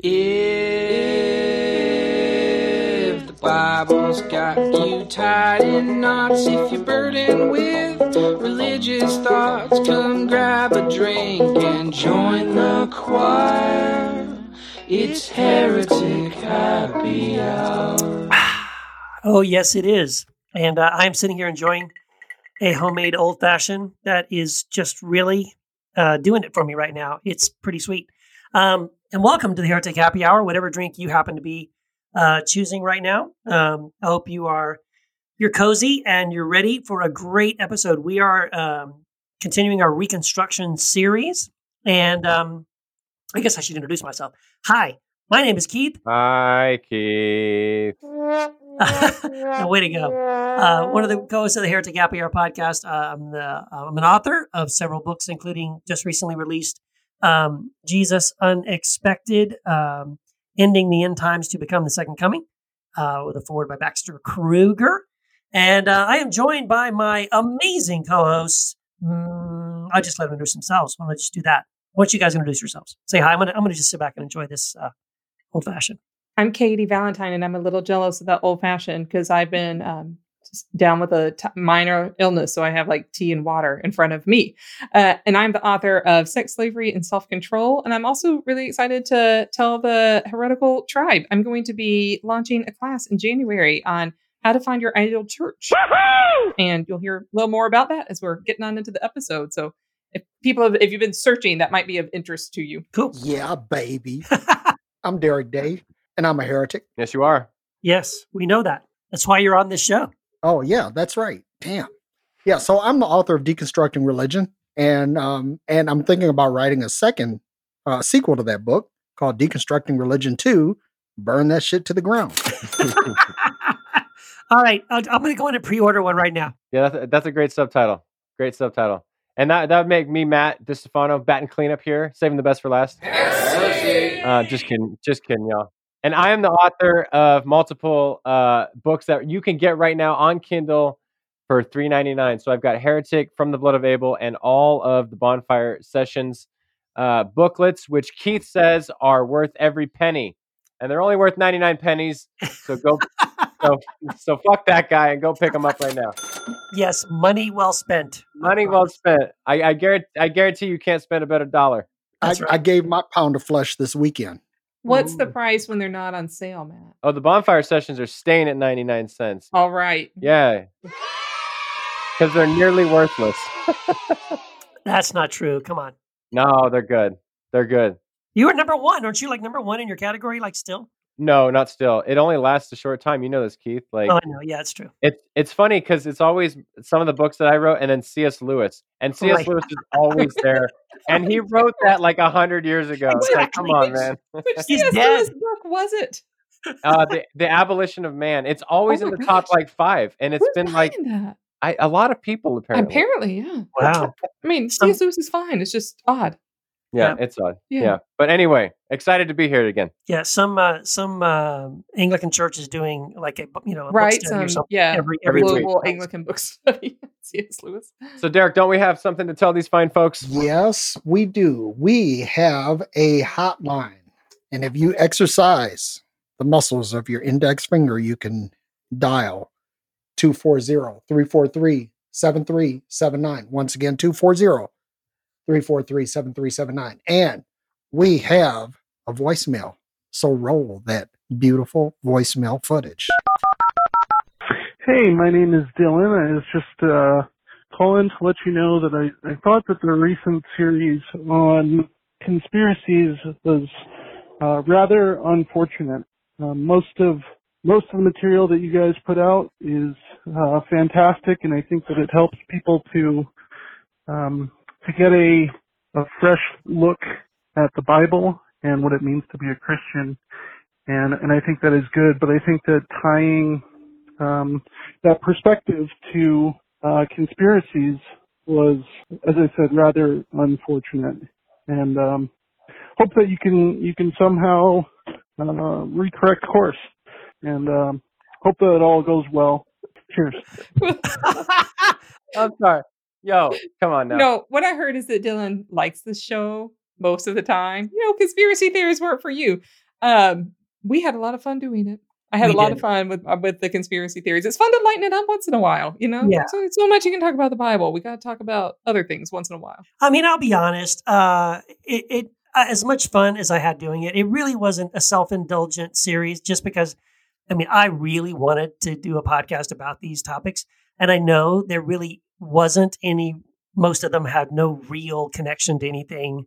If the Bible's got you tied in knots, if you're burdened with religious thoughts, come grab a drink and join the choir. It's Heretic Happy Hour. Oh, yes, it is. And uh, I'm sitting here enjoying a homemade old fashioned that is just really uh, doing it for me right now. It's pretty sweet. Um, and welcome to the Heretic Happy Hour, whatever drink you happen to be uh, choosing right now. Um, I hope you are you're cozy and you're ready for a great episode. We are um, continuing our reconstruction series, and um, I guess I should introduce myself. Hi, my name is Keith. Hi, Keith. way to go! Uh, one of the co-hosts of the Heretic Happy Hour podcast. Uh, I'm the uh, I'm an author of several books, including just recently released um, Jesus Unexpected, um, Ending the End Times to Become the Second Coming, uh, with a forward by Baxter Kruger. And uh, I am joined by my amazing co-hosts. Mm, I'll just let them introduce themselves. Why don't I just do that? Why don't you guys introduce yourselves? Say hi. I'm gonna I'm gonna just sit back and enjoy this uh, old fashioned. I'm Katie Valentine, and I'm a little jealous of that old fashioned because I've been um, down with a t- minor illness, so I have like tea and water in front of me. Uh, and I'm the author of Sex, Slavery, and Self Control. And I'm also really excited to tell the heretical tribe. I'm going to be launching a class in January on how to find your ideal church. Woo-hoo! And you'll hear a little more about that as we're getting on into the episode. So if people have, if you've been searching, that might be of interest to you. Cool. Yeah, baby. I'm Derek Dave, and I'm a heretic. Yes, you are. Yes, we know that. That's why you're on this show. Oh, yeah, that's right. Damn. Yeah, so I'm the author of Deconstructing Religion, and um, and I'm thinking about writing a second uh, sequel to that book called Deconstructing Religion Two. Burn that shit to the ground. All right, I'm going to go in and pre-order one right now. Yeah, that's a, that's a great subtitle. Great subtitle. And that that would make me Matt DiStefano batting cleanup here, saving the best for last. Uh, just kidding, just kidding, y'all. And I am the author of multiple uh, books that you can get right now on Kindle for three ninety nine. So I've got Heretic from the Blood of Abel and all of the Bonfire Sessions uh, booklets, which Keith says are worth every penny, and they're only worth ninety nine pennies. So go, so so fuck that guy and go pick them up right now. Yes, money well spent. Money well spent. I, I guarantee. I guarantee you can't spend a better dollar. I, right. I gave my pound of flesh this weekend. What's the price when they're not on sale, Matt? Oh, the bonfire sessions are staying at ninety nine cents. All right. Yeah, because they're nearly worthless. That's not true. Come on. No, they're good. They're good. You were number one, aren't you? Like number one in your category, like still? No, not still. It only lasts a short time. You know this, Keith. Like oh, I know. Yeah, it's true. it's it's funny because it's always some of the books that I wrote, and then C.S. Lewis, and C.S. Right. Lewis is always there, and he wrote that like a hundred years ago. It's like, come on, man. Which He's C.S. Lewis book was it? Uh, the the abolition of man. It's always Oh in my the top like five, and it's Who's been like behind that? I, a lot of people apparently. Apparently, yeah. Wow. I mean, C.S. Lewis is fine. It's just odd. Yeah, Yeah. it's odd. Yeah. Yeah. But anyway, excited to be here again. Yeah, some uh, some uh, Anglican church is doing like a you know a book Right? study or Some, something yeah. every every every week. global Anglican book study. C.S. Lewis. So Derek, don't we have something to tell these fine folks? Yes, we do. We have a hotline. And if you exercise the muscles of your index finger, you can dial 240 343 7379. Once again, 240 343 7379. And we have a voicemail. So roll that beautiful voicemail footage. Hey, my name is Dylan. I was just uh, calling to let you know that I, I thought that the recent series on conspiracies was uh, rather unfortunate. Uh, most of most of the material that you guys put out is uh, fantastic, and I think that it helps people to um, to get a a fresh look at the Bible and what it means to be a Christian. And and I think that is good, but I think that tying um, that perspective to uh, conspiracies was, as I said, rather unfortunate. And um, hope that you can you can somehow uh, recorrect course, and um, hope that it all goes well. Cheers. I'm sorry. Yo, come on now. No, what I heard is that Dylan likes the show most of the time. You know, conspiracy theories weren't for you. Um, we had a lot of fun doing it. I had We a lot did. of fun with uh, with the conspiracy theories. It's fun to lighten it up once in a while, you know. Yeah. So so much you can talk about the Bible. We got to talk about other things once in a while. I mean, I'll be honest. Uh, it, it uh, as much fun as I had doing it, it really wasn't a self indulgent series. Just because, I mean, I really wanted to do a podcast about these topics, and I know there really wasn't any. Most of them had no real connection to anything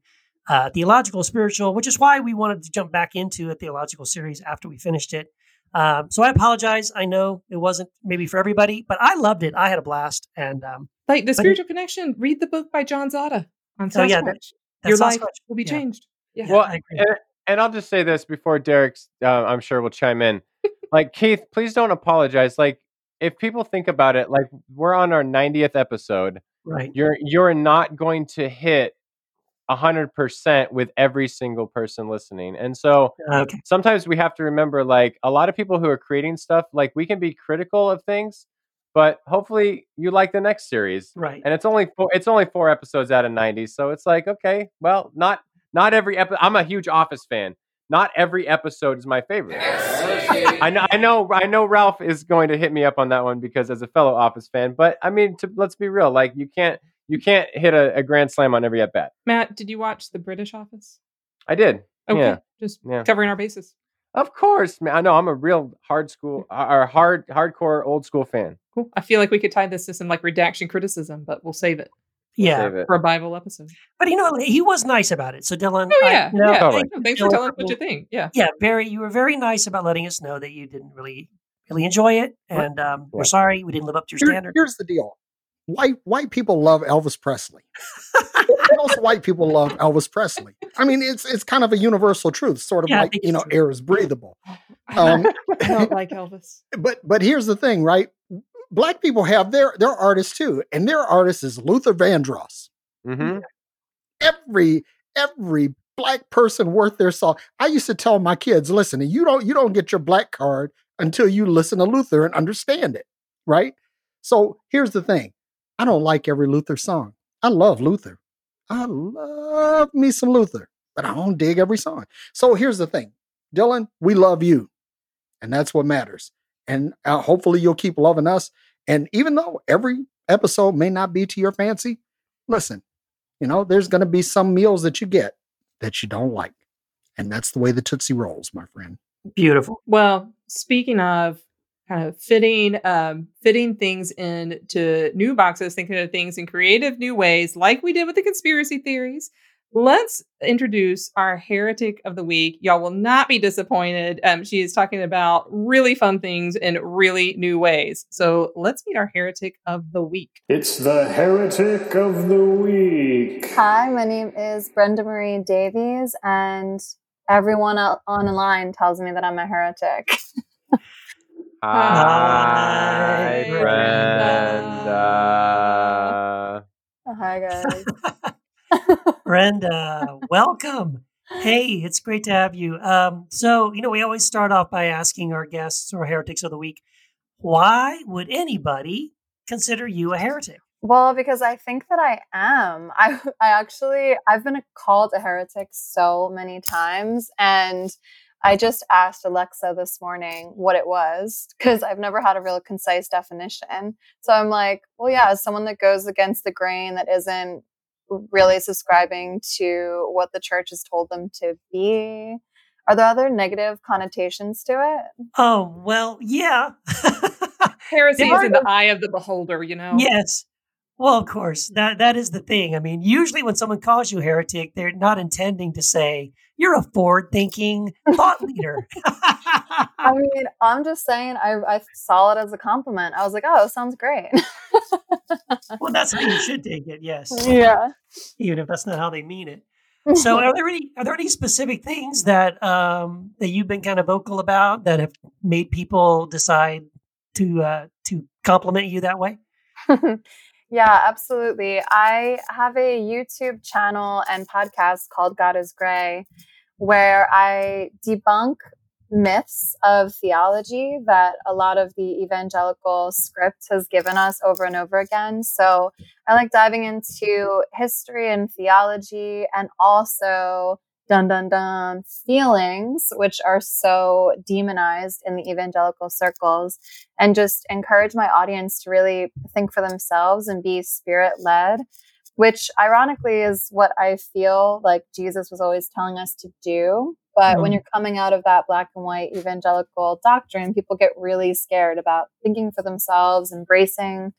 uh, theological, spiritual, which is why we wanted to jump back into a theological series after we finished it. Um, so I apologize. I know it wasn't maybe for everybody, but I loved it. I had a blast, and um, Like the But- spiritual connection. Read the book by John Zada on Sasquatch. Oh, yeah, that- Your life Sasquatch. will be Yeah. changed. Yeah. Yeah, well, I agree. and, and I'll just say this before Derek's, uh, I'm sure will chime in. like Keith, please don't apologize. Like if people think about it, like we're on our 90th episode. right. You're you're not going to hit hundred percent with every single person listening, and so uh, Okay. sometimes we have to remember like a lot of people who are creating stuff like we can be critical of things but hopefully you like the next series Right. and it's only four it's only four episodes out of 90 so it's like okay well not not every episode i'm a huge office fan not every episode is my favorite I know, I know, I know. Ralph is going to hit me up on that one because as a fellow Office fan, but I mean, to, let's be real. Like, you can't, you can't hit a, a grand slam on every at bat. Matt, did you watch the British Office? I did. Okay, Yeah. just Yeah. covering our bases. Of course, man. I know. I'm a real hard school or hard, hardcore old school fan. Cool. I feel like we could tie this to some like redaction criticism, but we'll save it Yeah. Save it. for a Bible episode. But you know, he was nice about it. So Dylan, Oh yeah, you know, yeah. Totally. Thanks, thanks for telling us what you think. Yeah. yeah, very. You were very nice about letting us know that you didn't really, really enjoy it, and um, we're sorry we didn't live up to your Here- standard. here's the deal. White white people love Elvis Presley. Most white people love Elvis Presley. I mean, it's it's kind of a universal truth, sort of Yeah, like you know, true. air is breathable. I Um, don't like Elvis. but but here's the thing, right? Black people have their their artists too, and their artist is Luther Vandross. Mm-hmm. Every every black person worth their salt. I used to tell my kids, listen, you don't you don't get your black card until you listen to Luther and understand it, right? So here's the thing. I don't like every Luther song. I love Luther. I love me some Luther, but I don't dig every song. So here's the thing. Dylan, we love you. And that's what matters. And uh, hopefully you'll keep loving us. And even though every episode may not be to your fancy, listen, you know, there's going to be some meals that you get that you don't like. And that's the way the Tootsie rolls, my friend. Beautiful. Well, speaking of kind of fitting um, fitting things into new boxes, thinking of things in creative new ways, like we did with the conspiracy theories. Let's introduce our heretic of the week. Y'all will not be disappointed. Um, she is talking about really fun things in really new ways. So let's meet our heretic of the week. It's the Heretic of the Week. Hi, my name is Brenda Marie Davies, and everyone out on the line tells me that I'm a heretic. Hi, Hi, Brenda. Hi, guys. Brenda, welcome. Hey, it's great to have you. Um, so, you know, we always start off by asking our guests or heretics of the week, why would anybody consider you a heretic? well, because I think that I am. I, I actually, I've been called a heretic so many times, and I just asked Alexa this morning what it was because I've never had a real concise definition. So I'm like, well, yeah, as someone that goes against the grain that isn't really subscribing to what the church has told them to be. Are there other negative connotations to it? Oh, well, yeah. Heresy is in the eye of the beholder, you know? yes. Well, of course, that that is the thing. I mean, usually when someone calls you heretic, they're not intending to say you're a forward-thinking thought leader. I mean, I'm just saying, I, I saw it as a compliment. I was like, oh, sounds great. well, that's how you should take it. Yes, yeah. even if that's not how they mean it. So, are there any are there any specific things that um, that you've been kind of vocal about that have made people decide to uh, to compliment you that way? Yeah, absolutely. I have a YouTube channel and podcast called God is Grey, where I debunk myths of theology that a lot of the evangelical script has given us over and over again. So I like diving into history and theology and also dun dun dun feelings, which are so demonized in the evangelical circles, and just encourage my audience to really think for themselves and be spirit led, which ironically is what I feel like Jesus was always telling us to do. But mm-hmm. when you're coming out of that black and white evangelical doctrine, people get really scared about thinking for themselves, embracing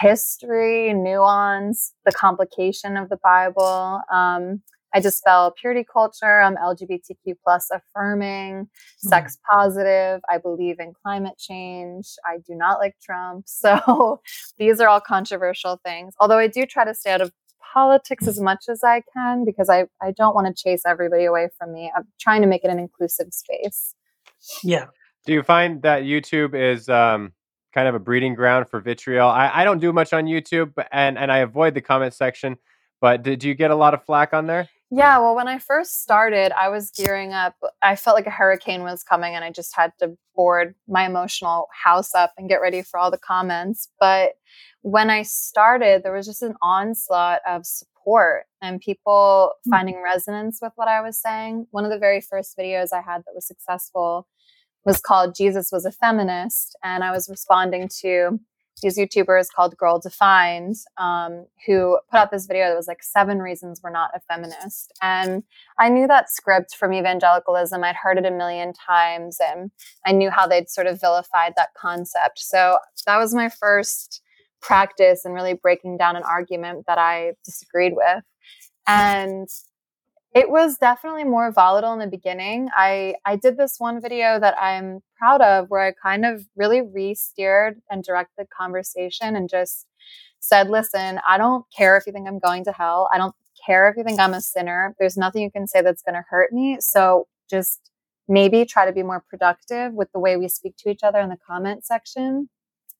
history, nuance, the complication of the Bible. Um, I dispel purity culture. I'm LGBTQ plus affirming, mm-hmm. sex positive. I believe in climate change. I do not like Trump. So these are all controversial things. Although I do try to stay out of politics as much as I can because I, I don't want to chase everybody away from me. I'm trying to make it an inclusive space. Yeah. Do you find that YouTube is um, kind of a breeding ground for vitriol? I, I don't do much on YouTube and, and I avoid the comment section, but did you get a lot of flack on there? Yeah, well, when I first started, I was gearing up. I felt like a hurricane was coming, and I just had to board my emotional house up and get ready for all the comments. But when I started, there was just an onslaught of support and people mm-hmm. finding resonance with what I was saying. One of the very first videos I had that was successful was called Jesus Was a Feminist, and I was responding to these YouTubers called Girl Defined, um, who put out this video that was like seven reasons we're not a feminist. And I knew that script from evangelicalism. I'd heard it a million times and I knew how they'd sort of vilified that concept. So that was my first practice in really breaking down an argument that I disagreed with. And it was definitely more volatile in the beginning. I I did this one video that I'm proud of where I kind of really re-steered and directed the conversation and just said, "Listen, I don't care if you think I'm going to hell. I don't care if you think I'm a sinner. There's nothing you can say that's going to hurt me. So just maybe try to be more productive with the way we speak to each other in the comment section."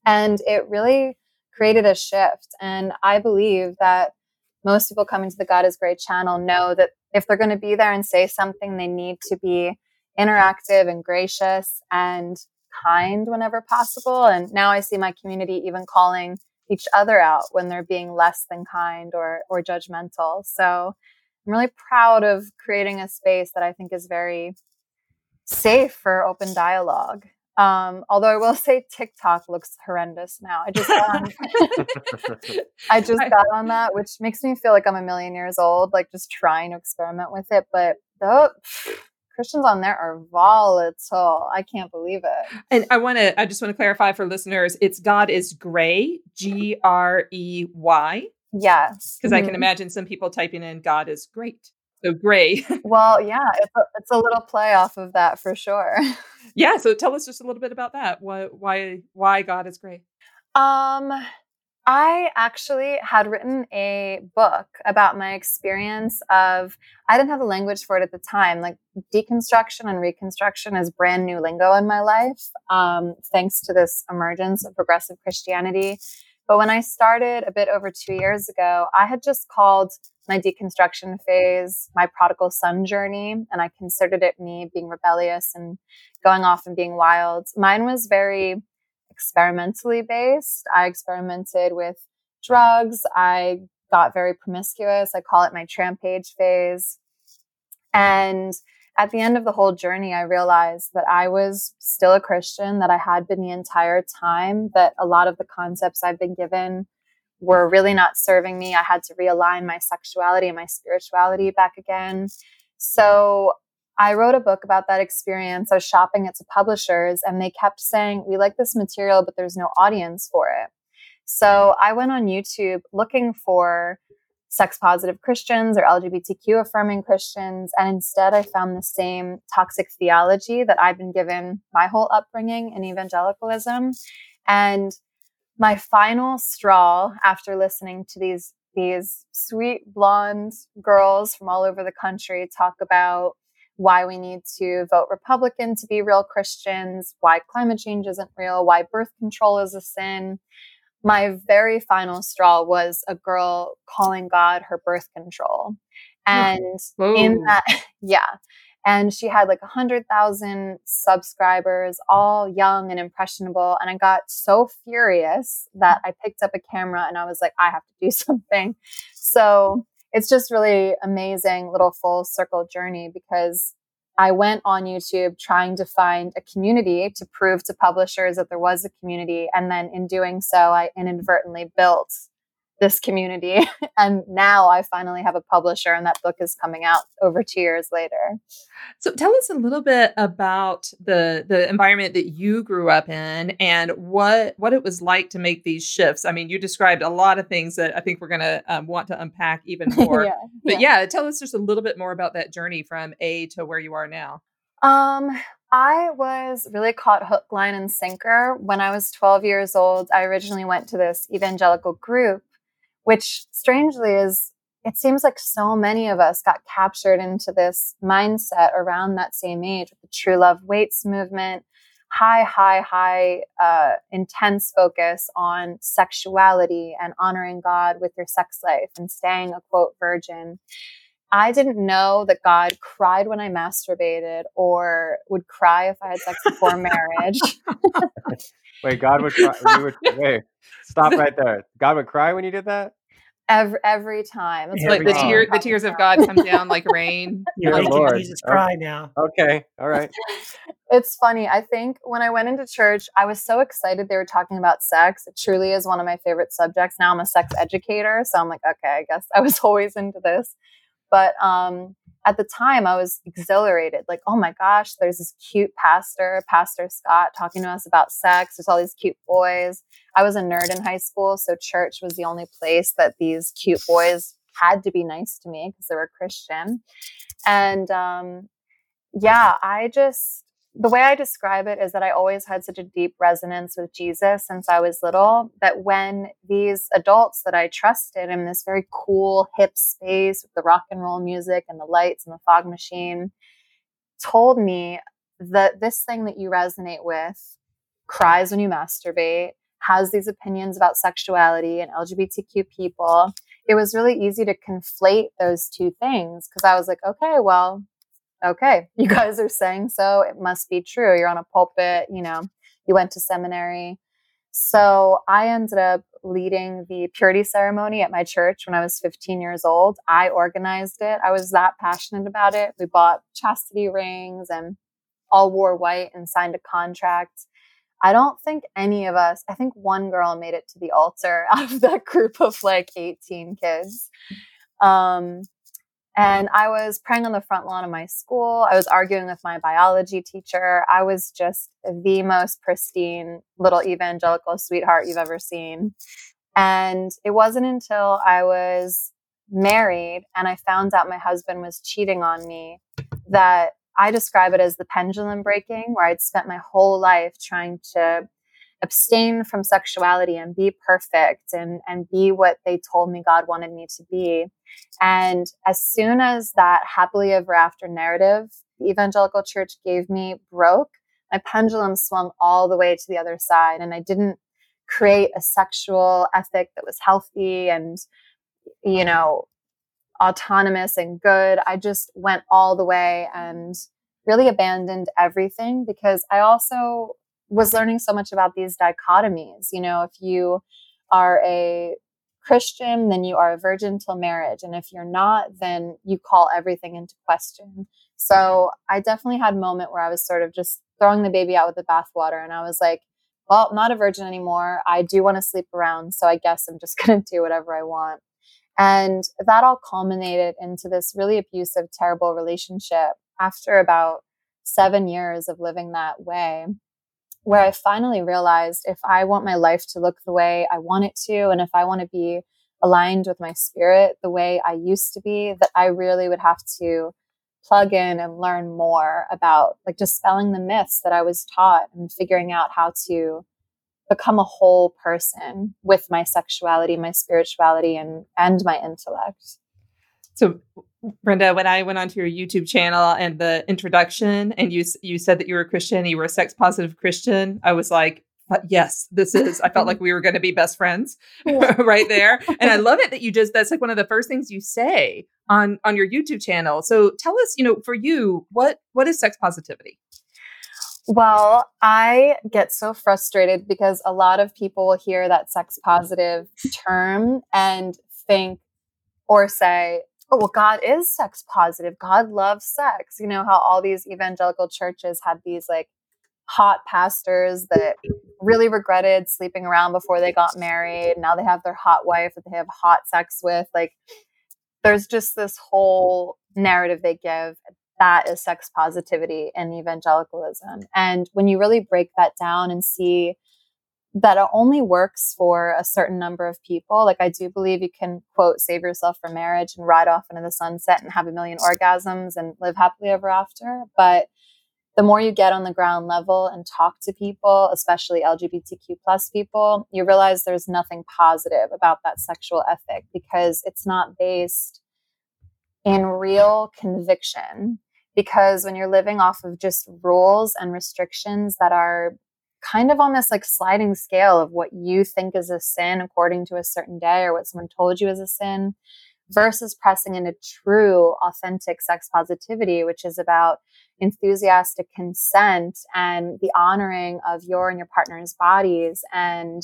And it really created a shift and I believe that most people coming to the God is Grey channel know that if they're going to be there and say something, they need to be interactive and gracious and kind whenever possible. And now I see my community even calling each other out when they're being less than kind or or judgmental. So I'm really proud of creating a space that I think is very safe for open dialogue. Um, although I will say TikTok looks horrendous now. I just on, I just got on that, which makes me feel like I'm a million years old, like just trying to experiment with it. But the Christians on there are volatile. I can't believe it. And I want to, I just want to clarify for listeners, it's God is Grey, G R E Y. Yes. Because mm-hmm. I can mm-hmm. imagine some people typing in God is great. So gray. well, yeah, it's a, it's a little play off of that for sure. yeah. So tell us just a little bit about that. Why why why God is gray? Um, I actually had written a book about my experience of I didn't have the language for it at the time. Like deconstruction and reconstruction is brand new lingo in my life, um, thanks to this emergence of progressive Christianity. But when I started a bit over two years ago, I had just called my deconstruction phase my prodigal son journey, and I considered it me being rebellious and going off and being wild. Mine was very experimentally based. I experimented with drugs. I got very promiscuous. I call it my trampage phase. And at the end of the whole journey, I realized that I was still a Christian, that I had been the entire time, that a lot of the concepts I've been given were really not serving me. I had to realign my sexuality and my spirituality back again. So I wrote a book about that experience. I was shopping it to publishers and they kept saying, We like this material, but there's no audience for it. So I went on YouTube looking for sex positive Christians or LGBTQ affirming Christians. And instead, I found the same toxic theology that I've been given my whole upbringing in evangelicalism. And my final straw after listening to these these sweet blonde girls from all over the country talk about why we need to vote Republican to be real Christians, why climate change isn't real, why birth control is a sin my very final straw was a girl calling God her birth control. And Whoa. in that, yeah. And she had like a hundred thousand subscribers, all young and impressionable. And I got so furious that I picked up a camera and I was like, I have to do something. So it's just really amazing little full circle journey because I went on YouTube trying to find a community to prove to publishers that there was a community. And then in doing so, I inadvertently built this community. and now I finally have a publisher, and that book is coming out over two years later. So tell us a little bit about the the environment that you grew up in and what what it was like to make these shifts. I mean, you described a lot of things that I think we're going to um, want to unpack even more. yeah, but yeah. yeah, tell us just a little bit more about that journey from A to where you are now. Um, I was really caught hook, line, and sinker. When I was 12 years old, I originally went to this evangelical group which strangely is it seems like so many of us got captured into this mindset around that same age with the true love waits movement high high high uh, intense focus on sexuality and honoring god with your sex life and staying a quote virgin i didn't know that god cried when i masturbated or would cry if i had sex before marriage wait god would cry would, wait Stop right there. God would cry when you did that. Every every time. It's like the tear, the tears of God come down like rain. You're like Lord. Jesus cry now. Okay, all right. it's funny. I think when I went into church, I was so excited they were talking about sex. It truly is one of my favorite subjects. Now I'm a sex educator, so I'm like, okay, I guess I was always into this. But um, at the time I was exhilarated, like, oh my gosh, there's this cute pastor, Pastor Scott, talking to us about sex. There's all these cute boys. I was a nerd in high school, so church was the only place that these cute boys had to be nice to me because they were Christian. And um, yeah, I just the way I describe it is that I always had such a deep resonance with Jesus since I was little that when these adults that I trusted in this very cool, hip space with the rock and roll music and the lights and the fog machine told me that this thing that you resonate with cries when you masturbate, has these opinions about sexuality and LGBTQ people, it was really easy to conflate those two things because I was like, okay, well, okay, you guys are saying so. It must be true. You're on a pulpit, you know, you went to seminary. So I ended up leading the purity ceremony at my church when I was 15 years old. I organized it. I was that passionate about it. We bought chastity rings and all wore white and signed a contract. I don't think any of us, I think one girl made it to the altar out of that group of like 18 kids. Um, and I was praying on the front lawn of my school. I was arguing with my biology teacher. I was just the most pristine little evangelical sweetheart you've ever seen. And it wasn't until I was married and I found out my husband was cheating on me that I describe it as the pendulum breaking, where I'd spent my whole life trying to abstain from sexuality and be perfect and and be what they told me God wanted me to be. And as soon as that happily ever after narrative the evangelical church gave me broke, my pendulum swung all the way to the other side and I didn't create a sexual ethic that was healthy and you know autonomous and good. I just went all the way and really abandoned everything because I also was learning so much about these dichotomies. You know, if you are a Christian, then you are a virgin till marriage. And if you're not, then you call everything into question. So I definitely had a moment where I was sort of just throwing the baby out with the bathwater. And I was like, well, I'm not a virgin anymore. I do want to sleep around. So I guess I'm just going to do whatever I want. And that all culminated into this really abusive, terrible relationship after about seven years of living that way where I finally realized if I want my life to look the way I want it to, and if I want to be aligned with my spirit the way I used to be, that I really would have to plug in and learn more about like dispelling the myths that I was taught and figuring out how to become a whole person with my sexuality, my spirituality, and and my intellect. So Brenda, when I went onto your YouTube channel and the introduction, and you you said that you were a Christian, you were a sex positive Christian, I was like, yes, this is. I felt like we were going to be best friends right there, and I love it that you just. That's like one of the first things you say on on your YouTube channel. So tell us, you know, for you, what what is sex positivity? Well, I get so frustrated because a lot of people hear that sex positive term and think or say, oh, well, God is sex positive. God loves sex. You know, how all these evangelical churches had these like hot pastors that really regretted sleeping around before they got married. Now they have their hot wife that they have hot sex with. Like, there's just this whole narrative they give that is sex positivity and evangelicalism. And when you really break that down and see that it only works for a certain number of people. Like I do believe you can quote save yourself for marriage and ride off into the sunset and have a million orgasms and live happily ever after. But the more you get on the ground level and talk to people, especially LGBTQ plus people, you realize there's nothing positive about that sexual ethic because it's not based in real conviction. Because when you're living off of just rules and restrictions that are kind of on this like sliding scale of what you think is a sin according to a certain day or what someone told you is a sin versus pressing into true authentic sex positivity which is about enthusiastic consent and the honoring of your and your partner's bodies and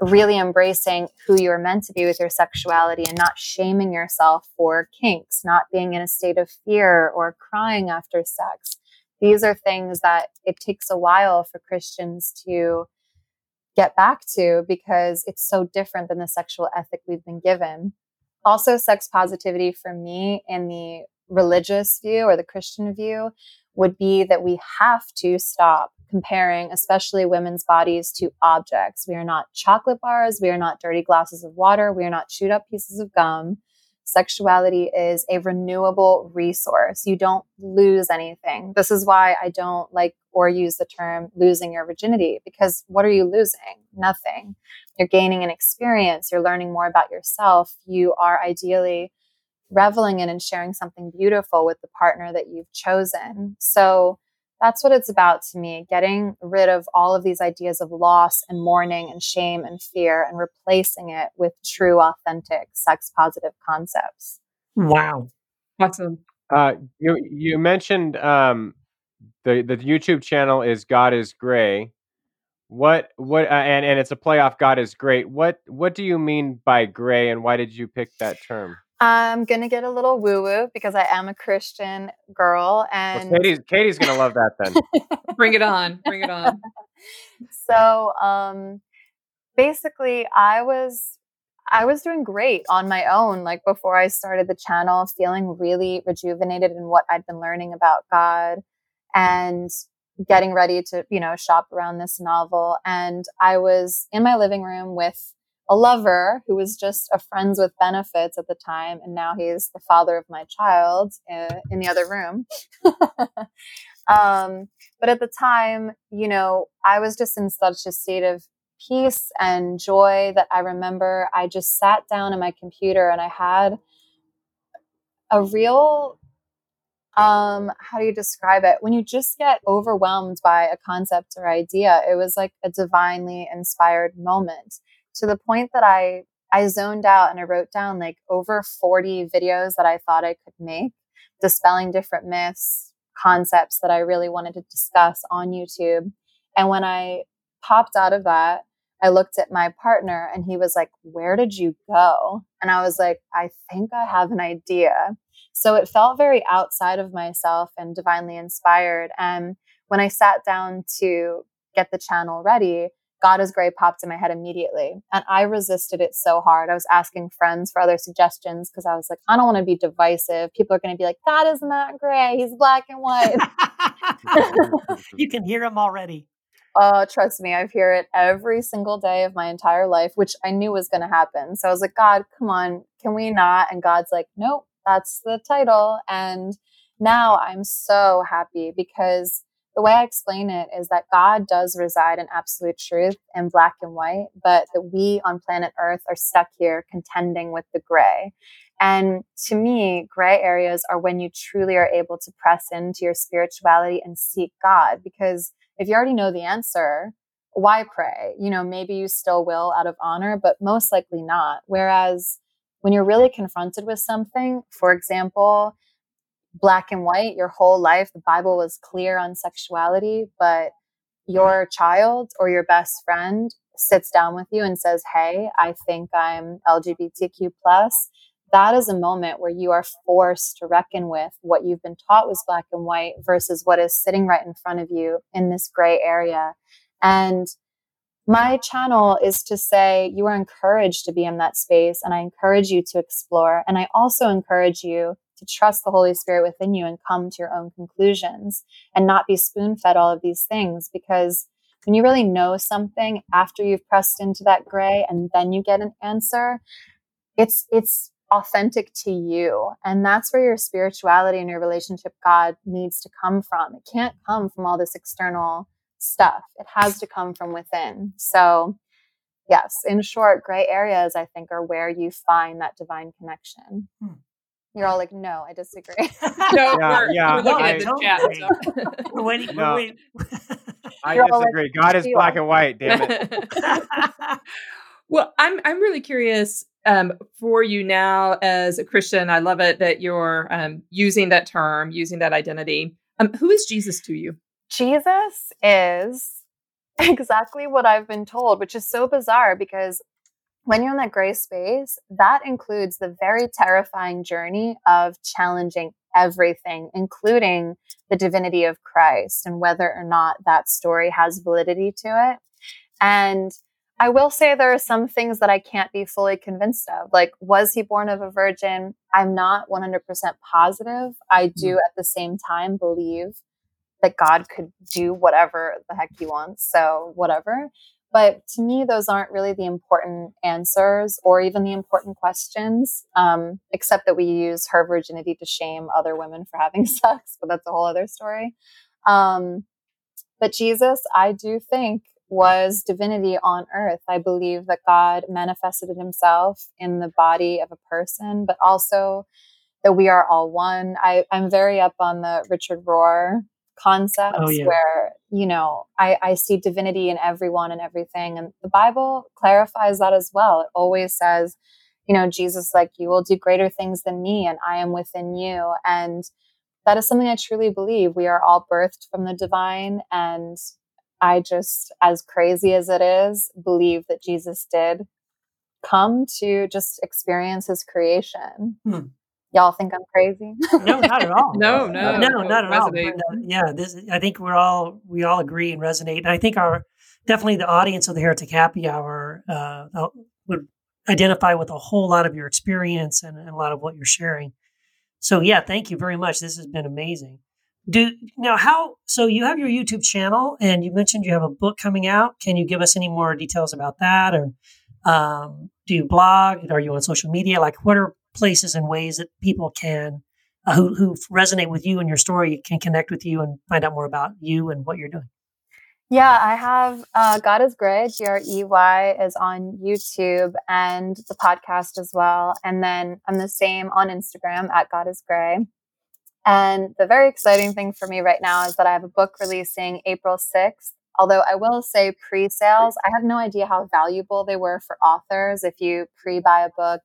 really embracing who you're meant to be with your sexuality and not shaming yourself for kinks, not being in a state of fear or crying after sex, these are things that it takes a while for Christians to get back to because it's so different than the sexual ethic we've been given. Also, sex positivity for me in the religious view or the Christian view would be that we have to stop comparing, especially women's bodies, to objects. We are not chocolate bars. We are not dirty glasses of water. We are not chewed up pieces of gum sexuality is a renewable resource. You don't lose anything. This is why I don't like or use the term losing your virginity because what are you losing? Nothing. You're gaining an experience. You're learning more about yourself. You are ideally reveling in and sharing something beautiful with the partner that you've chosen. So, that's what it's about to me getting rid of all of these ideas of loss and mourning and shame and fear and replacing it with true, authentic, sex positive concepts. Wow. Awesome. Uh, you you mentioned um, the the YouTube channel is God is Grey. What what uh, and and it's a playoff God is great. What what do you mean by gray and why did you pick that term? I'm gonna get a little woo woo because I am a Christian girl, and well, Katie's Katie's gonna love that then. Bring it on! Bring it on! so, um, basically, I was I was doing great on my own. Like before I started the channel, feeling really rejuvenated in what I'd been learning about God, and getting ready to you know shop around this novel. And I was in my living room with a lover who was just a friends with benefits at the time, and now he's the father of my child uh, in the other room. um, but at the time, you know, I was just in such a state of peace and joy that I remember I just sat down in my computer and I had a real um how do you describe it when you just get overwhelmed by a concept or idea it was like a divinely inspired moment to the point that I I zoned out and I wrote down like over 40 videos that I thought I could make, dispelling different myths, concepts that I really wanted to discuss on YouTube. And when I popped out of that, I looked at my partner and he was like, Where did you go? And I was like, I think I have an idea. So it felt very outside of myself and divinely inspired. And when I sat down to get the channel ready, God is Grey popped in my head immediately. And I resisted it so hard. I was asking friends for other suggestions because I was like, I don't want to be divisive. People are going to be like, God is not gray. He's black and white. you can hear him already. Oh, trust me, I hear it every single day of my entire life, which I knew was going to happen. So I was like, God, come on, can we not? And God's like, nope, that's the title. And now I'm so happy because the way I explain it is that God does reside in absolute truth in black and white, but that we on planet Earth are stuck here contending with the gray. And to me, gray areas are when you truly are able to press into your spirituality and seek God. Because if you already know the answer, why pray? You know, maybe you still will out of honor, but most likely not. Whereas when you're really confronted with something, for example, black and white your whole life. The Bible was clear on sexuality, but your child or your best friend sits down with you and says, Hey, I think I'm LGBTQ plus. that is a moment where you are forced to reckon with what you've been taught was black and white versus what is sitting right in front of you in this gray area. And my channel is to say you are encouraged to be in that space and I encourage you to explore. And I also encourage you to trust the Holy Spirit within you and come to your own conclusions and not be spoon fed all of these things because when you really know something after you've pressed into that gray and then you get an answer, it's, it's authentic to you. And that's where your spirituality and your relationship God needs to come from. It can't come from all this external stuff. It has to come from within. So, yes, in short, gray areas, I think, are where you find that divine connection. Hmm. You're all like, no, I disagree. no, yeah, we're, yeah, we're looking I, at the chat. we're waiting. No, we're. I disagree. Like, God is black and white. Damn it. well, I'm I'm really curious um, for you now as a Christian. I love it that you're um, using that term, using that identity. Um, who is Jesus to you? Jesus is exactly what I've been told, which is so bizarre because when you're in that gray space, that includes the very terrifying journey of challenging everything, including the divinity of Christ and whether or not that story has validity to it. And I will say there are some things that I can't be fully convinced of. Like, was he born of a virgin? I'm not 100% positive. I do mm. at the same time believe that God could do whatever the heck he wants. So, whatever. But to me, those aren't really the important answers or even the important questions, um, except that we use her virginity to shame other women for having sex, but that's a whole other story. Um, but Jesus, I do think, was divinity on earth. I believe that God manifested himself in the body of a person, but also that we are all one. I, I'm very up on the Richard Rohr concepts oh, yeah. where you know I, I see divinity in everyone and everything. And the bible clarifies that as well. It always says you know jesus like you will do greater things than me and i am within you. And that is something i truly believe. We are all birthed from the divine and i just as crazy as it is believe that jesus did come to just experience his creation. Hmm y'all think I'm crazy? no, not at all. no, no, no, not at all. But, uh, yeah, this. I think we're all we all agree and resonate. And I think our definitely the audience of the Heretic Happy Hour uh, uh, would identify with a whole lot of your experience and, and, a lot of what you're sharing. So yeah, thank you very much. This has been amazing. Do now how? So you have your YouTube channel, and you mentioned you have a book coming out. Can you give us any more details about that? Or um, do you blog? Are you on social media? Like, what are places and ways that people can uh, who who resonate with you and your story can connect with you and find out more about you and what you're doing. Yeah, I have uh, God is Grey, G R E Y, is on YouTube and the podcast as well. And then I'm the same on Instagram at God is Grey. And the very exciting thing for me right now is that I have a book releasing April 6th. Although I will say pre sales, I have no idea how valuable they were for authors. If you pre buy a book,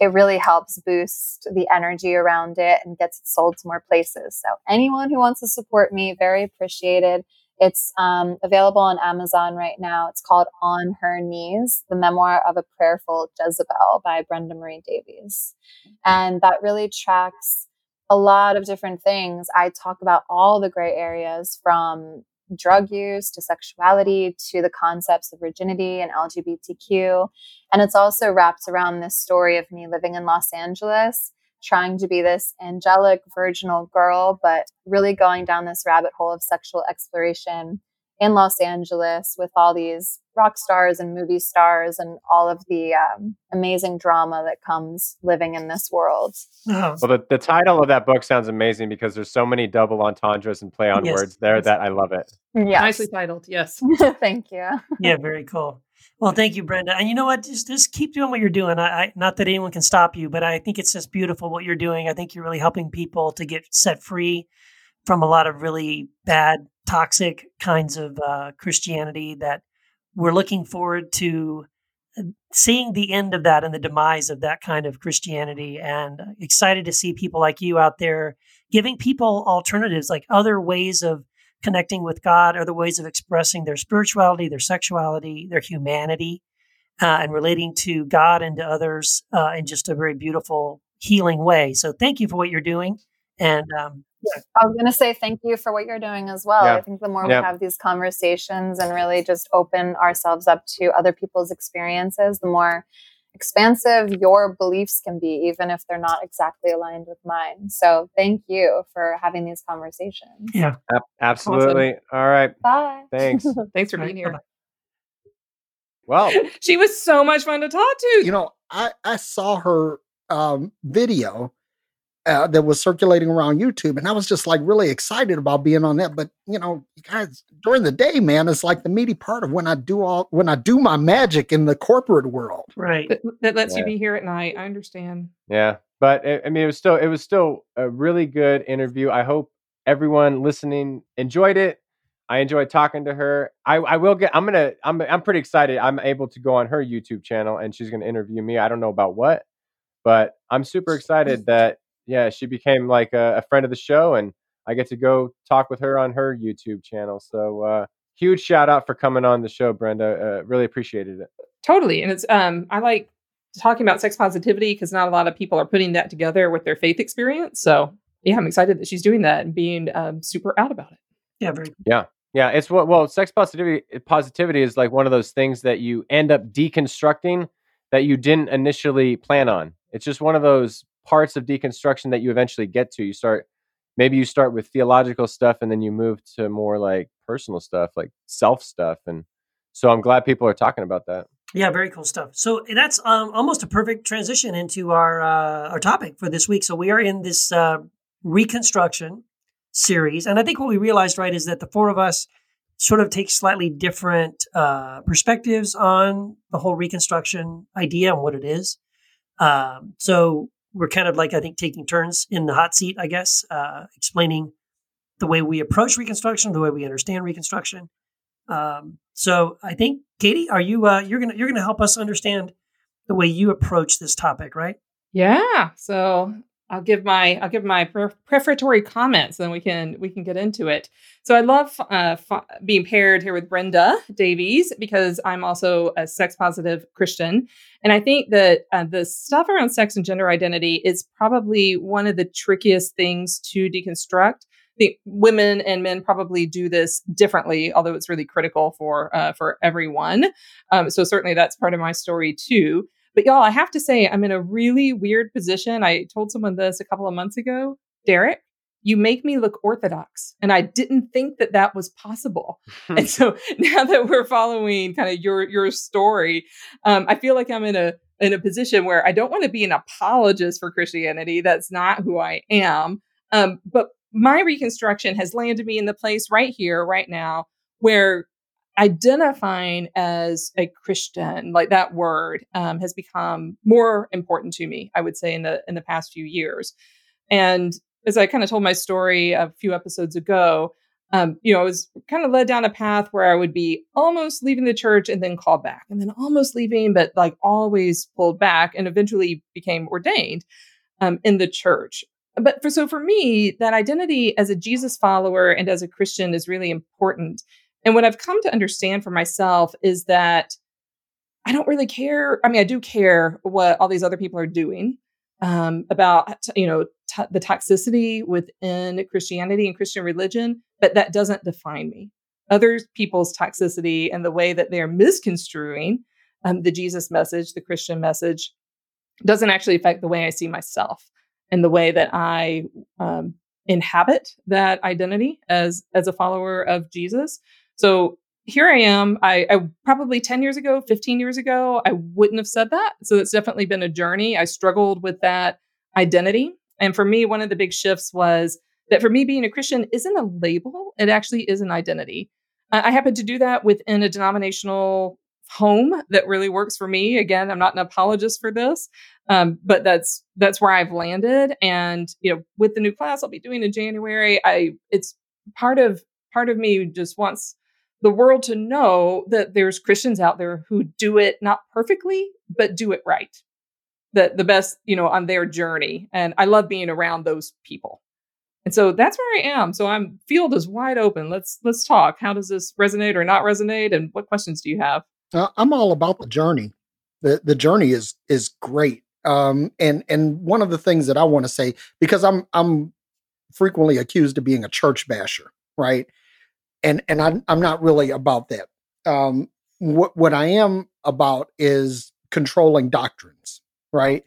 it really helps boost the energy around it and gets it sold to more places. So anyone who wants to support me, very appreciated. It's um, available on Amazon right now. It's called On Her Knees, the memoir of a prayerful Jezebel by Brenda Marie Davies. And that really tracks a lot of different things. I talk about all the gray areas from drug use to sexuality to the concepts of virginity and LGBTQ. And it's also wrapped around this story of me living in Los Angeles, trying to be this angelic, virginal girl, but really going down this rabbit hole of sexual exploration in Los Angeles with all these rock stars and movie stars and all of the um, amazing drama that comes living in this world. Oh. Well, the, the title of that book sounds amazing because there's so many double entendres and play on yes. words there yes. that I love it. Yes. Nicely titled. Yes. thank you. yeah, very cool. Well, thank you, Brenda. And you know what? Just just keep doing what you're doing. I, I, not that anyone can stop you, but I think it's just beautiful what you're doing. I think you're really helping people to get set free from a lot of really bad, toxic kinds of uh, Christianity that we're looking forward to uh, seeing the end of that and the demise of that kind of Christianity and excited to see people like you out there giving people alternatives like other ways of connecting with God, other ways of expressing their spirituality, their sexuality, their humanity. uh, and relating to God and to others uh, in just a very beautiful, healing way. So thank you for what you're doing. And um, yeah. I was going to say thank you for what you're doing as well. Yeah. I think the more Yeah. we have these conversations and really just open ourselves up to other people's experiences, the more expansive your beliefs can be, even if they're not exactly aligned with mine. So thank you for having these conversations. yeah, Ab- absolutely. All right. Bye. Thanks. Thanks for being here. bye-bye. Well, She was so much fun to talk to. You know, I I saw her um, video uh, that was circulating around YouTube, and I was just like really excited about being on that. But you know, guys, during the day, man, it's like the meaty part of when I do all when I do my magic in the corporate world. right. that, that lets Yeah. you be here at night. I understand. yeah, but it, I mean, it was still it was still a really good interview. I hope everyone listening enjoyed it. I enjoyed talking to her. I, I will get. I'm gonna. I'm. I'm pretty excited. I'm able to go on her YouTube channel and she's gonna interview me. I don't know about what, but I'm super excited that yeah she became like a, a friend of the show and I get to go talk with her on her YouTube channel. So uh, huge shout out for coming on the show, Brenda. Uh, really appreciated it. Totally. And it's um I like talking about sex positivity because not a lot of people are putting that together with their faith experience. So yeah, I'm excited that she's doing that and being um, super out about it. Yeah, very Yeah, it's what well, sex positivity positivity is like one of those things that you end up deconstructing that you didn't initially plan on. It's just one of those parts of deconstruction that you eventually get to. You start maybe you start with theological stuff and then you move to more like personal stuff, like self stuff and so I'm glad people are talking about that. Yeah, very cool stuff. So that's um, almost a perfect transition into our uh, our topic for this week. So we are in this uh, reconstruction series, and I think what we realized, right, is that the four of us sort of take slightly different uh, perspectives on the whole reconstruction idea and what it is. Um, so we're kind of like I think taking turns in the hot seat, I guess, uh, explaining the way we approach reconstruction, the way we understand reconstruction. Um, so I think Katie, are you uh, you're gonna you're gonna help us understand the way you approach this topic, right? Yeah. So I'll give my I'll give my pre- prefatory comments, and then we can we can get into it. So I love uh, f- being paired here with Brenda Davies because I'm also a sex positive Christian, and I think that uh, the stuff around sex and gender identity is probably one of the trickiest things to deconstruct. I think women and men probably do this differently, although it's really critical for uh, for everyone. Um, so certainly that's part of my story too. But y'all, I have to say, I'm in a really weird position. I told someone this a couple of months ago. Derek, you make me look orthodox. And I didn't think that that was possible. and so now that we're following kind of your your story, um, I feel like I'm in a in a position where I don't want to be an apologist for Christianity. That's not who I am. Um, but my reconstruction has landed me in the place right here, right now, where identifying as a Christian, like that word, um, has become more important to me. I would say in the in the past few years, and as I kind of told my story a few episodes ago, um, you know, I was kind of led down a path where I would be almost leaving the church and then called back, and then almost leaving, but like always pulled back, and eventually became ordained um, in the church. But for so for me, that identity as a Jesus follower and as a Christian is really important. And what I've come to understand for myself is that I don't really care. I mean, I do care what all these other people are doing um, about, you know, t- the toxicity within Christianity and Christian religion, but that doesn't define me. Other people's toxicity and the way that they're misconstruing um, the Jesus message, the Christian message, doesn't actually affect the way I see myself and the way that I um, inhabit that identity as as a follower of Jesus. So here I am. I, I, probably 10 years ago, 15 years ago, I wouldn't have said that. So it's definitely been a journey. I struggled with that identity. And for me, one of the big shifts was that for me, being a Christian isn't a label, it actually is an identity. I, I happen to do that within a denominational home that really works for me. Again, I'm not an apologist for this, um, but that's that's where I've landed. And you know, with the new class I'll be doing in January, I it's part of part of me just wants the world to know that there's Christians out there who do it not perfectly, but do it right. The the best, you know, on their journey. And I love being around those people. And so that's where I am. So I'm field is wide open. Let's let's talk. How does this resonate or not resonate? And what questions do you have? Uh, I'm all about the journey. the the journey is is great. Um, and and one of the things that I want to say because I'm I'm frequently accused of being a church basher, right? And and I'm I'm not really about that. Um, what what I am about is controlling doctrines, right?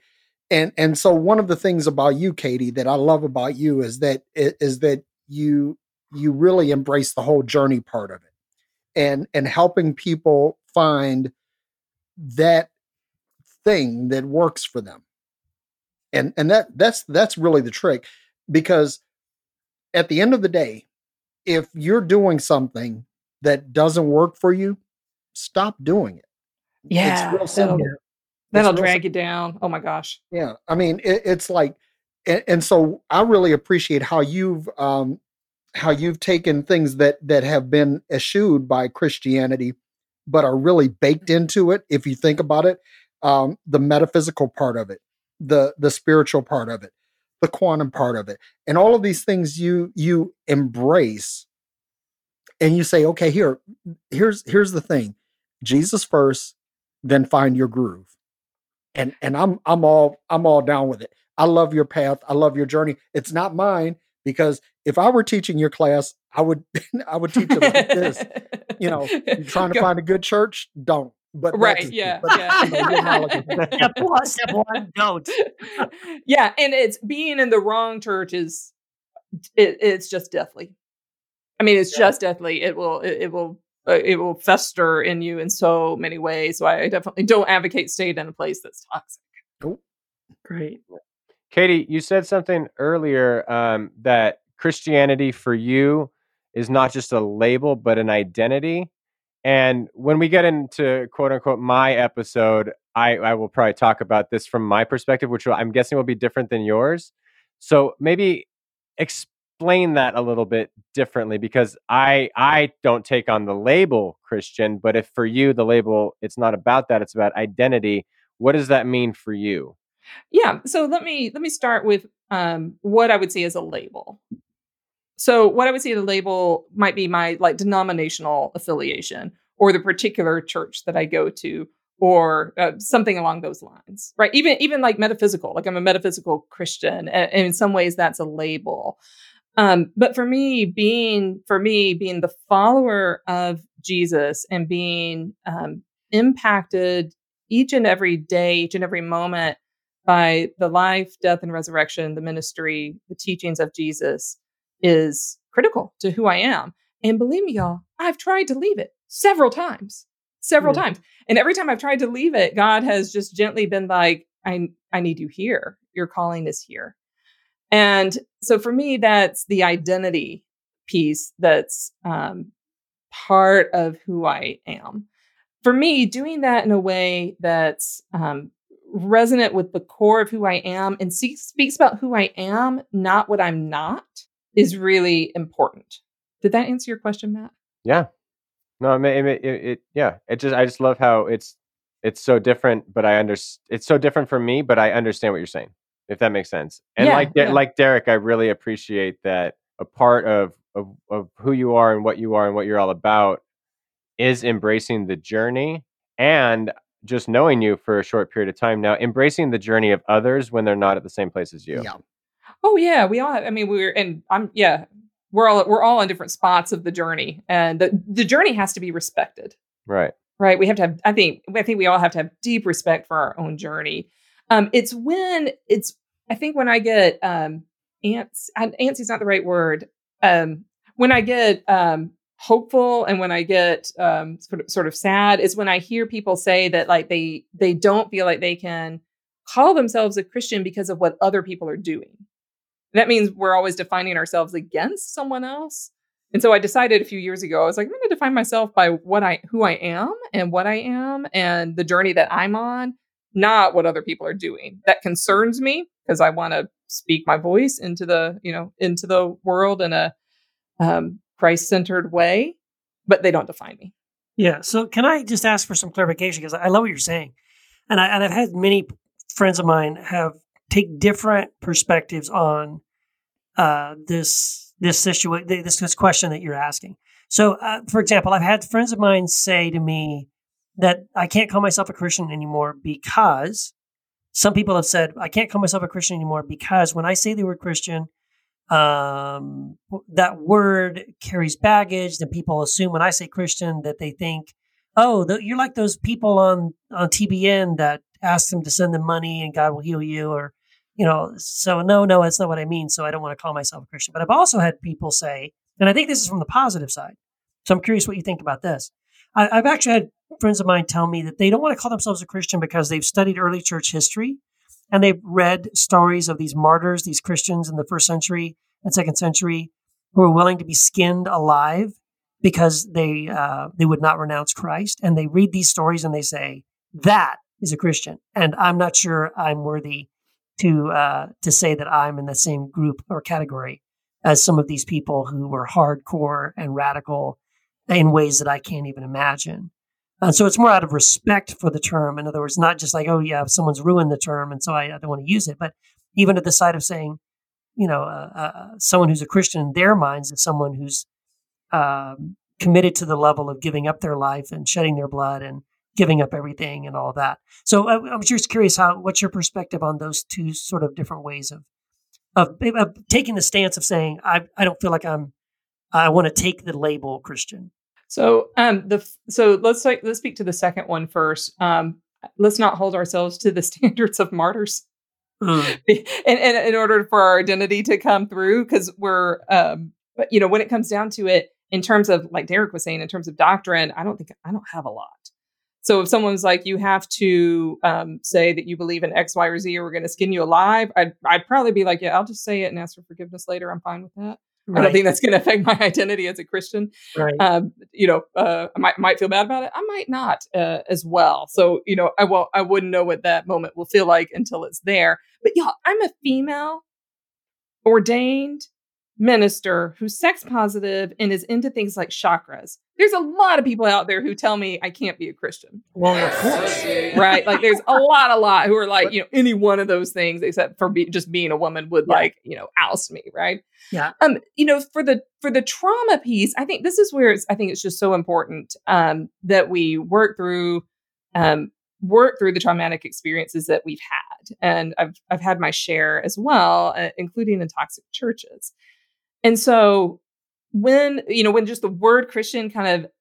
And and so one of the things about you, Katie, that I love about you is that is that you you really embrace the whole journey part of it, and and helping people find that thing that works for them and and that that's that's really the trick because at the end of the day if you're doing something that doesn't work for you stop doing it Yeah, it's real that'll, that'll drag you down. Oh my gosh. yeah, I mean, it, it's like, and, and so I really appreciate how you've um, how you've taken things that that have been eschewed by Christianity, but are really baked into it. If you think about it, um, the metaphysical part of it, the the spiritual part of it, the quantum part of it, and all of these things you you embrace, and you say, okay, here, here's here's the thing, Jesus first, then find your groove and and I'm I'm all I'm all down with it. I love your path. I love your journey. It's not mine because if I were teaching your class, I would I would teach it like this. You know, you're trying to find a good church, don't. But Right, that's- yeah, but, yeah. you know, your knowledge is- Step one, step one, don't. yeah, and it's being in the wrong church is it, it's just deathly. I mean, it's just deathly. It will it, it will uh, it will fester in you in so many ways. So I definitely don't advocate staying in a place that's toxic. Great. Katie, you said something earlier um, that Christianity for you is not just a label, but an identity. And when we get into quote unquote my episode, I, I will probably talk about this from my perspective, which I'm guessing will be different than yours. So maybe explain that a little bit differently because I I don't take on the label Christian, but if for you the label it's not about that, it's about identity. What does that mean for you? Yeah. So let me let me start with um, what I would see as a label. So what I would see a label might be my like denominational affiliation or the particular church that I go to or uh, something along those lines, right? Even even like metaphysical, like I'm a metaphysical Christian, and, and in some ways that's a label. Um, but for me, being for me being the follower of Jesus and being um, impacted each and every day, each and every moment by the life, death, and resurrection, the ministry, the teachings of Jesus is critical to who I am. And believe me, y'all, I've tried to leave it several times, several Yeah. times. And every time I've tried to leave it, God has just gently been like, I, I need you here. Your calling is here. And so for me, that's the identity piece that's um, part of who I am. For me, doing that in a way that's um, resonant with the core of who I am and see, speaks about who I am, not what I'm not, is really important. Did that answer your question, Matt? Yeah. No, it, it, it, it yeah. It just I just love how it's it's so different, but I understand it's so different for me, but I understand what you're saying. If that makes sense. And Yeah, like yeah. like Derek, I really appreciate that a part of, of of who you are and what you are and what you're all about is embracing the journey and just knowing you for a short period of time now, embracing the journey of others when they're not at the same place as you. Yeah. Oh yeah, we all. Have, I mean, we're and I'm yeah. We're all we're all on different spots of the journey, and the the journey has to be respected. Right. right we have to have i think i think we all have to have deep respect for our own journey um it's when it's i think when i get um ants and antsy's not the right word um when i get um hopeful and when i get um sort of, sort of sad is when i hear people say that like they they don't feel like they can call themselves a christian because of what other people are doing that means we're always defining ourselves against someone else and so I decided a few years ago, I was like, I'm going to define myself by what I, who I am and what I am and the journey that I'm on, not what other people are doing. That concerns me because I want to speak my voice into the, you know, into the world in a um, Christ-centered way, but they don't define me. Yeah. So can I just ask for some clarification because I love what you're saying, and I and I've had many friends of mine have take different perspectives on uh, this this situation this this question that you're asking. So, uh, for example, I've had friends of mine say to me, that I can't call myself a Christian anymore because some people have said I can't call myself a Christian anymore because when I say the word Christian, um, that word carries baggage. Then people assume when I say Christian that they think, oh, you're like those people on on TBN that ask them to send them money and God will heal you, or you know. So no, no, that's not what I mean. So I don't want to call myself a Christian. But I've also had people say, and I think this is from the positive side. So I'm curious what you think about this. I, I've actually had friends of mine tell me that they don't want to call themselves a Christian because they've studied early church history and they've read stories of these martyrs, these Christians in the first century and second century who were willing to be skinned alive because they uh, they would not renounce Christ. And they read these stories and they say that is a Christian. And I'm not sure I'm worthy to uh, to say that I'm in the same group or category as some of these people who were hardcore and radical in ways that I can't even imagine. And so it's more out of respect for the term. In other words, not just like, oh, yeah, someone's ruined the term, and so I, I don't want to use it, but even at the side of saying, you know, uh, uh, someone who's a Christian in their minds is someone who's um, committed to the level of giving up their life and shedding their blood and giving up everything and all that. So I, I'm just curious, how what's your perspective on those two sort of different ways of of, of taking the stance of saying I I don't feel like I'm I want to take the label Christian. So um the so let's like let's speak to the second one first. Um let's not hold ourselves to the standards of martyrs. Mm. in, in, in order for our identity to come through because we're um but you know when it comes down to it in terms of like Derek was saying in terms of doctrine I don't think I don't have a lot so if someone's like you have to um, say that you believe in X Y or Z or we're going to skin you alive I'd I'd probably be like yeah I'll just say it and ask for forgiveness later I'm fine with that Right. I don't think that's going to affect my identity as a Christian. Right. Um, you know, uh, I might might feel bad about it. I might not uh, as well. So you know, I will. I wouldn't know what that moment will feel like until it's there. But y'all, I'm a female, ordained minister who's sex positive and is into things like chakras. There's a lot of people out there who tell me I can't be a Christian. Well, of course. right? Like there's a lot, a lot who are like, you know, any one of those things except for be, just being a woman would yeah. like, you know, oust me, right? Yeah. Um, you know, for the for the trauma piece, I think this is where it's I think it's just so important um that we work through um work through the traumatic experiences that we've had. And I've I've had my share as well, uh, including in toxic churches. And so when, you know, when just the word Christian kind of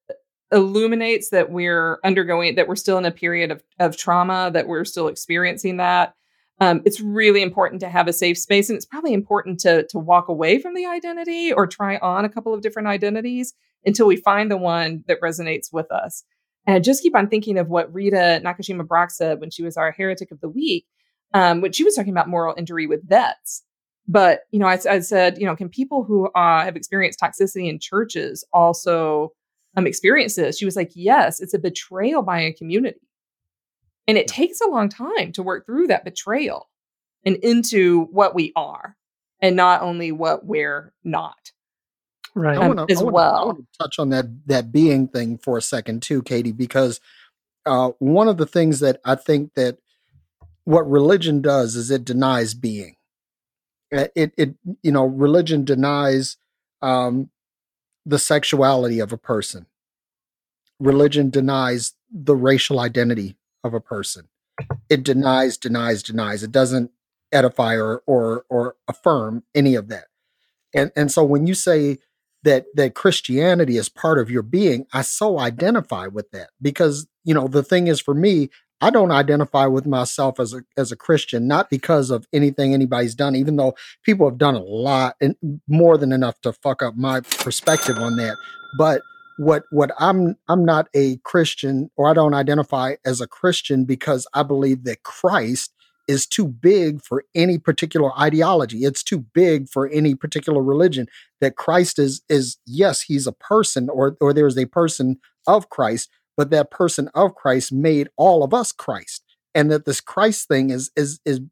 illuminates that we're undergoing, that we're still in a period of, of trauma, that we're still experiencing that, um, it's really important to have a safe space. And it's probably important to, to walk away from the identity or try on a couple of different identities until we find the one that resonates with us. And I just keep on thinking of what Rita Nakashima Brock said when she was our heretic of the week, um, when she was talking about moral injury with vets. But you know, I, I said, you know, can people who uh, have experienced toxicity in churches also um, experience this? She was like, yes, it's a betrayal by a community, and it takes a long time to work through that betrayal and into what we are, and not only what we're not. Right. I wanna, as I wanna, well. I wanna touch on that that being thing for a second too, Katie, because uh, one of the things that I think that what religion does is it denies being it it you know religion denies um, the sexuality of a person. Religion denies the racial identity of a person. It denies, denies, denies. It doesn't edify or or or affirm any of that. And and so when you say that that Christianity is part of your being, I so identify with that because you know the thing is for me, I don't identify with myself as a as a Christian, not because of anything anybody's done, even though people have done a lot and more than enough to fuck up my perspective on that. But what what I'm I'm not a Christian or I don't identify as a Christian because I believe that Christ is too big for any particular ideology. It's too big for any particular religion. That Christ is is yes, he's a person or or there's a person of Christ, but that person of Christ made all of us Christ. And that this Christ thing is is is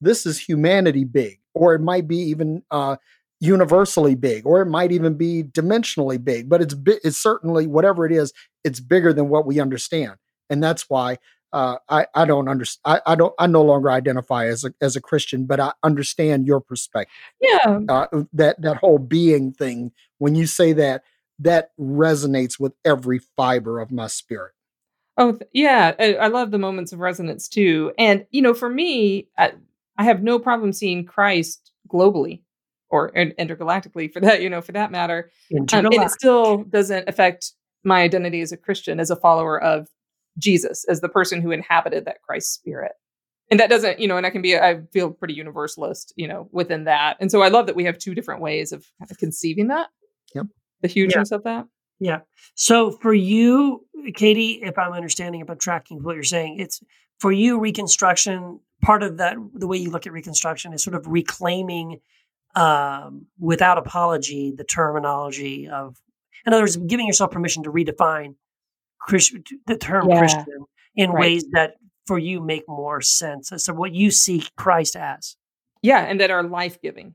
this is humanity big, or it might be even uh, universally big, or it might even be dimensionally big. But it's bi- it's certainly whatever it is, it's bigger than what we understand, and that's why uh, I I don't understand. I, I don't I no longer identify as a as a Christian, but I understand your perspective. Yeah, uh, that that whole being thing. When you say that, that resonates with every fiber of my spirit. Oh, th- yeah. I, I love the moments of resonance too. And, you know, for me, I, I have no problem seeing Christ globally or in- intergalactically for that, you know, for that matter. Um, and it still doesn't affect my identity as a Christian, as a follower of Jesus, as the person who inhabited that Christ spirit. And that doesn't, you know, and I can be, I feel pretty universalist, you know, within that. And so I love that we have two different ways of kind of conceiving that. Yep. The hugeness of that. Yeah. So for you, Katie, if I'm understanding, if I'm tracking what you're saying, it's for you, Reconstruction, part of that, the way you look at Reconstruction is sort of reclaiming um, without apology the terminology of, in other words, giving yourself permission to redefine Christ, the term Yeah. Christian in Right. ways that for you make more sense as to what you see Christ as. Yeah. And that are life giving.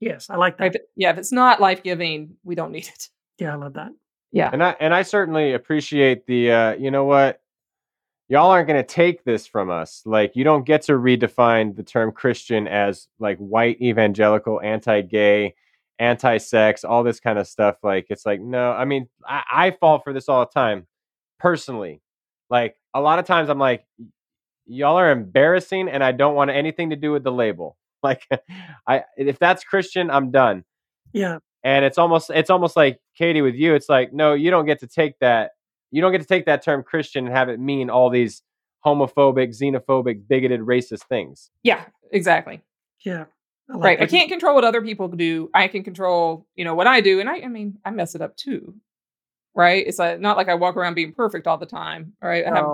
Yes, I like that. If it- yeah. If it's not life giving, we don't need it. Yeah, I love that. Yeah. And I and I certainly appreciate the uh, you know what? Y'all aren't going to take this from us. Like you don't get to redefine the term Christian as like white evangelical, anti-gay, anti-sex, all this kind of stuff. Like it's like no, I mean, I, I fall for this all the time, personally. Like a lot of times I'm like, y'all are embarrassing, and I don't want anything to do with the label. Like, I if that's Christian, I'm done Yeah. and it's almost it's almost like Katie with you. It's like no, you don't get to take that. You don't get to take that term Christian and have it mean all these homophobic, xenophobic, bigoted, racist things. Yeah. Exactly. Yeah. I like right. I can't control what other people do. I can control, you know, what I do. And I, I mean, I mess it up too. Right. It's like, not like I walk around being perfect all the time. Right. I have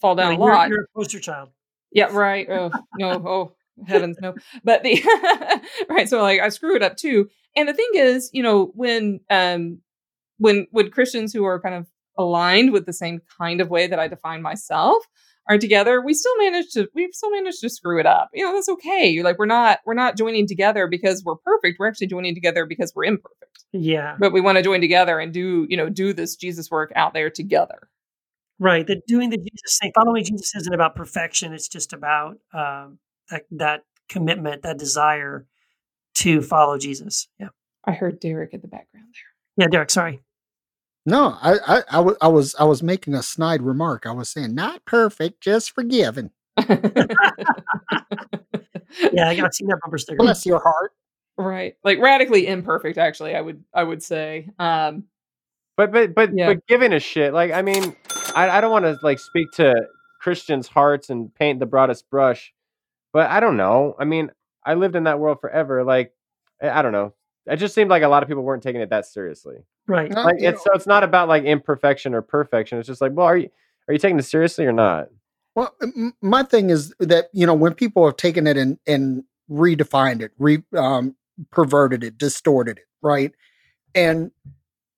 fall down Like, a you're- lot. You're a poster child. Yeah, right. Oh no, oh heavens, no. But the right, so like I screw it up too. And the thing is, you know, when um when when Christians who are kind of aligned with the same kind of way that I define myself are together, we still manage to we've still managed to screw it up. You know, that's okay. You're like we're not we're not joining together because we're perfect. We're actually joining together because we're imperfect. Yeah. But we want to join together and do, you know, do this Jesus work out there together. Right. That doing the Jesus thing, following Jesus isn't about perfection. It's just about um, that that commitment, that desire to follow Jesus. Yeah. I heard Derek in the background there. Yeah, Derek. Sorry. No, I, I, I, wa- I was, I was making a snide remark. I was saying, not perfect, just forgiven. Yeah, I got seen that bumper sticker. Bless your heart. right. Like radically imperfect, actually, I would I would say. Um But but but Yeah. but giving a shit. Like I mean, I I don't want to like speak to Christians' hearts and paint the broadest brush, but I don't know. I mean, I lived in that world forever. Like I I don't know. It just seemed like a lot of people weren't taking it that seriously. Right. No, Like you it's so it's not about like imperfection or perfection. It's just like, well, are you are you taking this seriously or not? Well, m- my thing is that you know when people have taken it and and redefined it, re um, perverted it, distorted it, right? And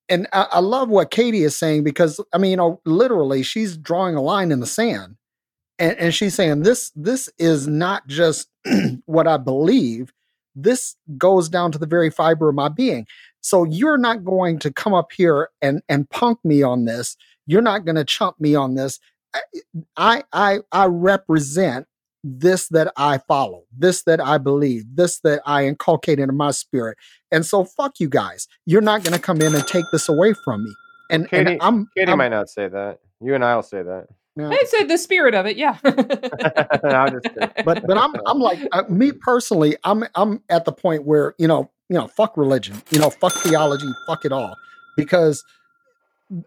and I, I love what Katie is saying because I mean, you know, literally, she's drawing a line in the sand, and and she's saying this this is not just what I believe. This goes down to the very fiber of my being. So you're not going to come up here and and punk me on this. You're not going to chump me on this. I I I represent this that I follow, this that I believe, this that I inculcate into my spirit. And so fuck you guys. You're not going to come in and take this away from me. And, and Katie- I'm, Katie I'm- might not say that. You and I'll say that. Yeah. I said the spirit of it, yeah. I'm just kidding. but but I'm I'm like uh, me personally. I'm I'm at the point where you know you know fuck religion. You know fuck theology. Fuck it all because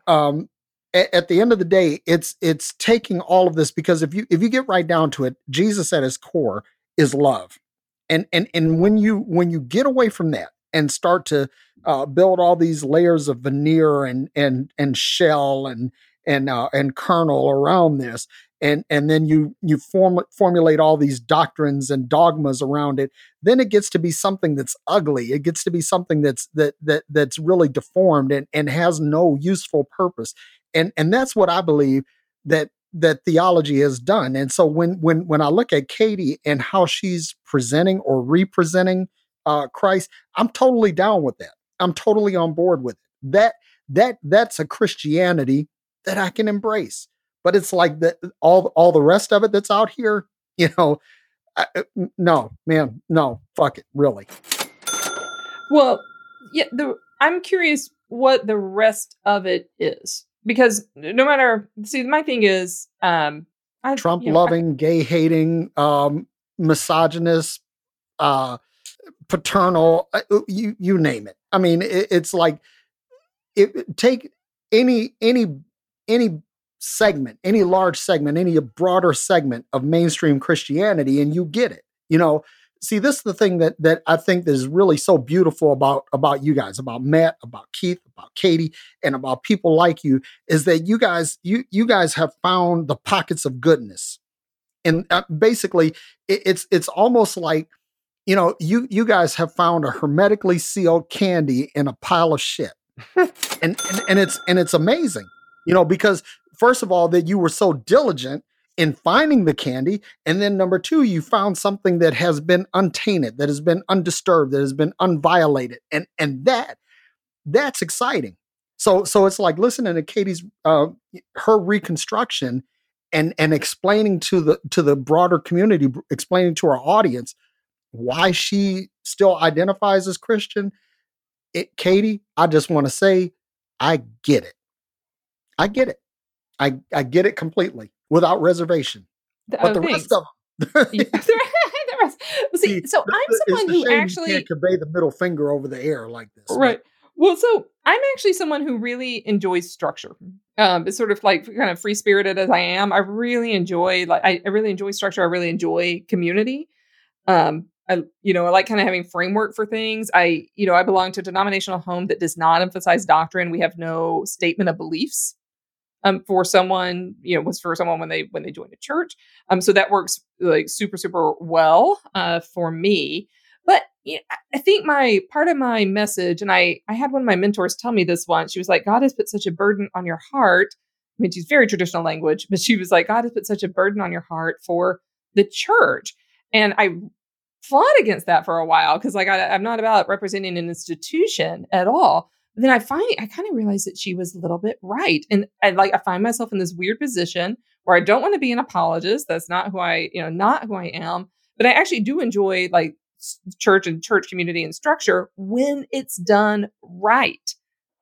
um at, at the end of the day it's it's taking all of this because if you if you get right down to it jesus at his core is love and and and when you when you get away from that and start to uh, build all these layers of veneer and and and shell and and uh, and kernel around this and and then you you form formulate all these doctrines and dogmas around it then it gets to be something that's ugly. It gets to be something that's that that that's really deformed and and has no useful purpose. And and that's what i believe that that theology has done. And so when when when i look at katie and how she's presenting or representing uh christ i'm totally down with that. I'm totally on board with it. That that that's a christianity that i can embrace but it's like that all all the rest of it that's out here you know I, uh, no man no fuck it really well, yeah, the I'm curious what the rest of it is because no matter see my thing is um I, Trump you know, loving, gay hating, um, misogynist, uh, paternal, uh, uh, you you name it. I mean, it, it's like it, take any any any segment, any large segment, any broader segment of mainstream Christianity, and you get it. You know, see, this is the thing that that I think is really so beautiful about about you guys, about Matt, about Keith, about Katie, and about people like you, is that you guys you you guys have found the pockets of goodness, and uh, basically, it, it's it's almost like you know you you guys have found a hermetically sealed candy in a pile of shit, and, and and it's and it's amazing, you know, because first of all that you were so diligent in finding the candy and then number two you found something that has been untainted that has been undisturbed that has been unviolated and and that that's exciting. So so it's like listening to katie's uh her reconstruction and and explaining to the to the broader community explaining to our audience why she still identifies as christian. It katie i just want to say i get it i get it i i get it completely without reservation the, but oh, the thanks. rest of them the rest- well, see, so I'm someone who actually can't convey the middle finger over the air like this. but- Right. Well, so I'm actually someone who really enjoys structure. Um, it's sort of like kind of free spirited as I am. I really enjoy like I, I really enjoy structure. I really enjoy community. Um, I you know I like kind of having framework for things. I you know I belong to a denominational home that does not emphasize doctrine. We have no statement of beliefs. Um, for someone, you know, was for someone when they when they joined a church. Um, so that works like super super well uh, for me. But you know, I- think my part of my message, and I I had one of my mentors tell me this once. She was like, God has put such a burden on your heart. I mean, she's very traditional language, but she was like, God has put such a burden on your heart for the church. And I fought against that for a while because like I, I'm not about representing an institution at all. Then I finally I kind of realized that she was a little bit right. And I like I find myself in this weird position where I don't want to be an apologist. That's not who I, you know, not who I am. But I actually do enjoy like church and church community and structure when it's done right,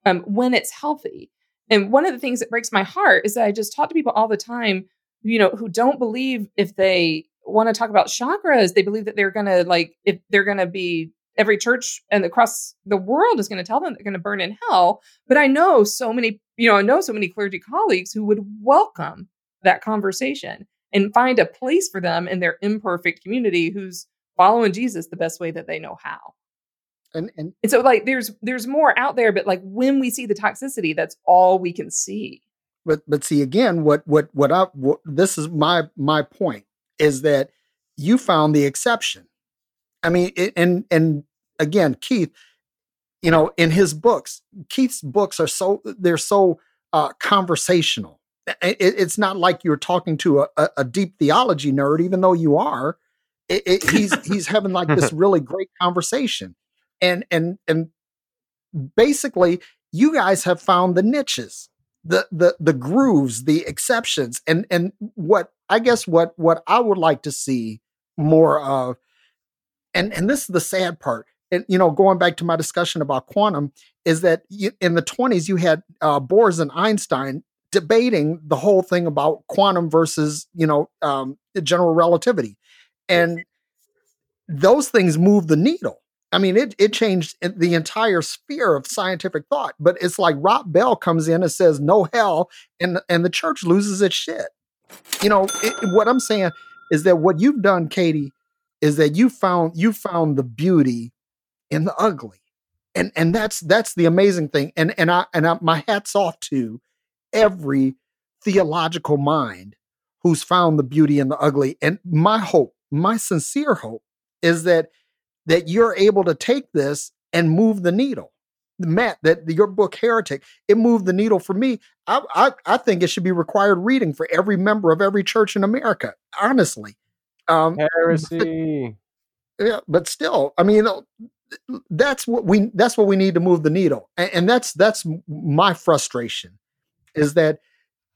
um, when it's healthy. And one of the things that breaks my heart is that I just talk to people all the time, you know, who don't believe if they want to talk about chakras, they believe that they're to like, if they're to be, every church and across the world is going to tell them they're going to burn in hell. But I know so many, you know, I know so many clergy colleagues who would welcome that conversation and find a place for them in their imperfect community who's following Jesus the best way that they know how. and and And so like there's there's more out there, but like when we see the toxicity, that's all we can see. but but see again what what what I what, this is my my point is that you found the exception. I mean, it, and and again, Keith, you know, in his books, Keith's books are so they're so uh, conversational. It, it- it's not like you're talking to a, a, deep theology nerd, even though you are. It, he's he's having like this really great conversation, and and and basically, you guys have found the niches the the the grooves the exceptions and and what i guess what what i would like to see more of and and this is the sad part and you know going back to my discussion about quantum is that you, in the 20s you had uh, and einstein debating the whole thing about quantum versus you know um, general relativity and those things move the needle I mean, it it changed the entire sphere of scientific thought. But it's like Rob Bell comes in and says no hell, and and the church loses its shit. You know, it, what I'm saying is that what you've done, Katie, is that you found you found the beauty in the ugly, and and that's that's the amazing thing. And and I and I, my hats off to every theological mind who's found the beauty in the ugly. And my hope, my sincere hope, is that that you're able to take this and move the needle. Matt, that your book Heretic, it moved the needle for me. I, I I think it should be required reading for every member of every church in America. Honestly, um, Heresy. yeah, but still, I mean, uh, that's what we that's what we need to move the needle, and, and that's that's my frustration, is that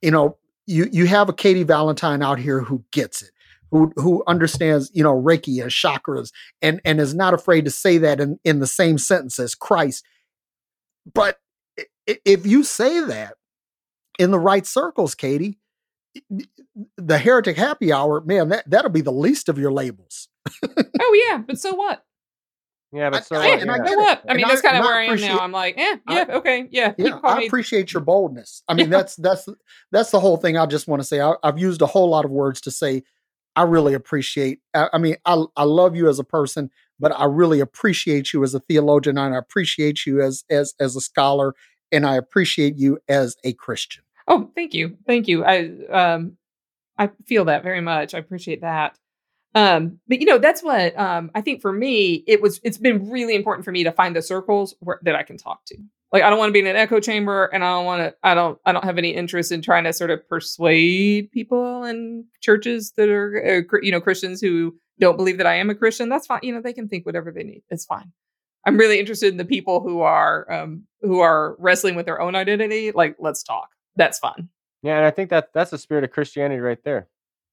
you know you you have a Katie Valentine out here who gets it, who who understands you know Reiki and chakras, and and is not afraid to say that in in the same sentence as Christ. But if you say that, in the right circles, Katie, the heretic happy hour, man, that, that'll be the least of your labels. oh yeah, but so what? Yeah, but so I- what? and I Yeah. get So what? I mean, And that's I- kind of and where I am now. I'm like, eh, I- yeah, okay, yeah. Yeah, I me- appreciate your boldness. I mean, that's that's that's the whole thing. I just want to say I, I've used a whole lot of words to say I really appreciate. I, I mean, I I love you as a person, but I really appreciate you as a theologian, and I appreciate you as as as a scholar, and I appreciate you as a Christian. Oh, thank you, thank you. I um, I feel that very much. I appreciate that. Um, but you know, that's what um, I think for me, it was. It's been really important for me to find the circles where that I can talk to. Like, I don't want to be in an echo chamber, and I don't want to. I don't. I don't have any interest in trying to sort of persuade people in churches that are, uh, you know, Christians who don't believe that I am a Christian. That's fine. You know, they can think whatever they need. It's fine. I'm really interested in the people who are um, who are wrestling with their own identity. Like, let's talk. That's fun. Yeah, and I think that that's the spirit of Christianity right there.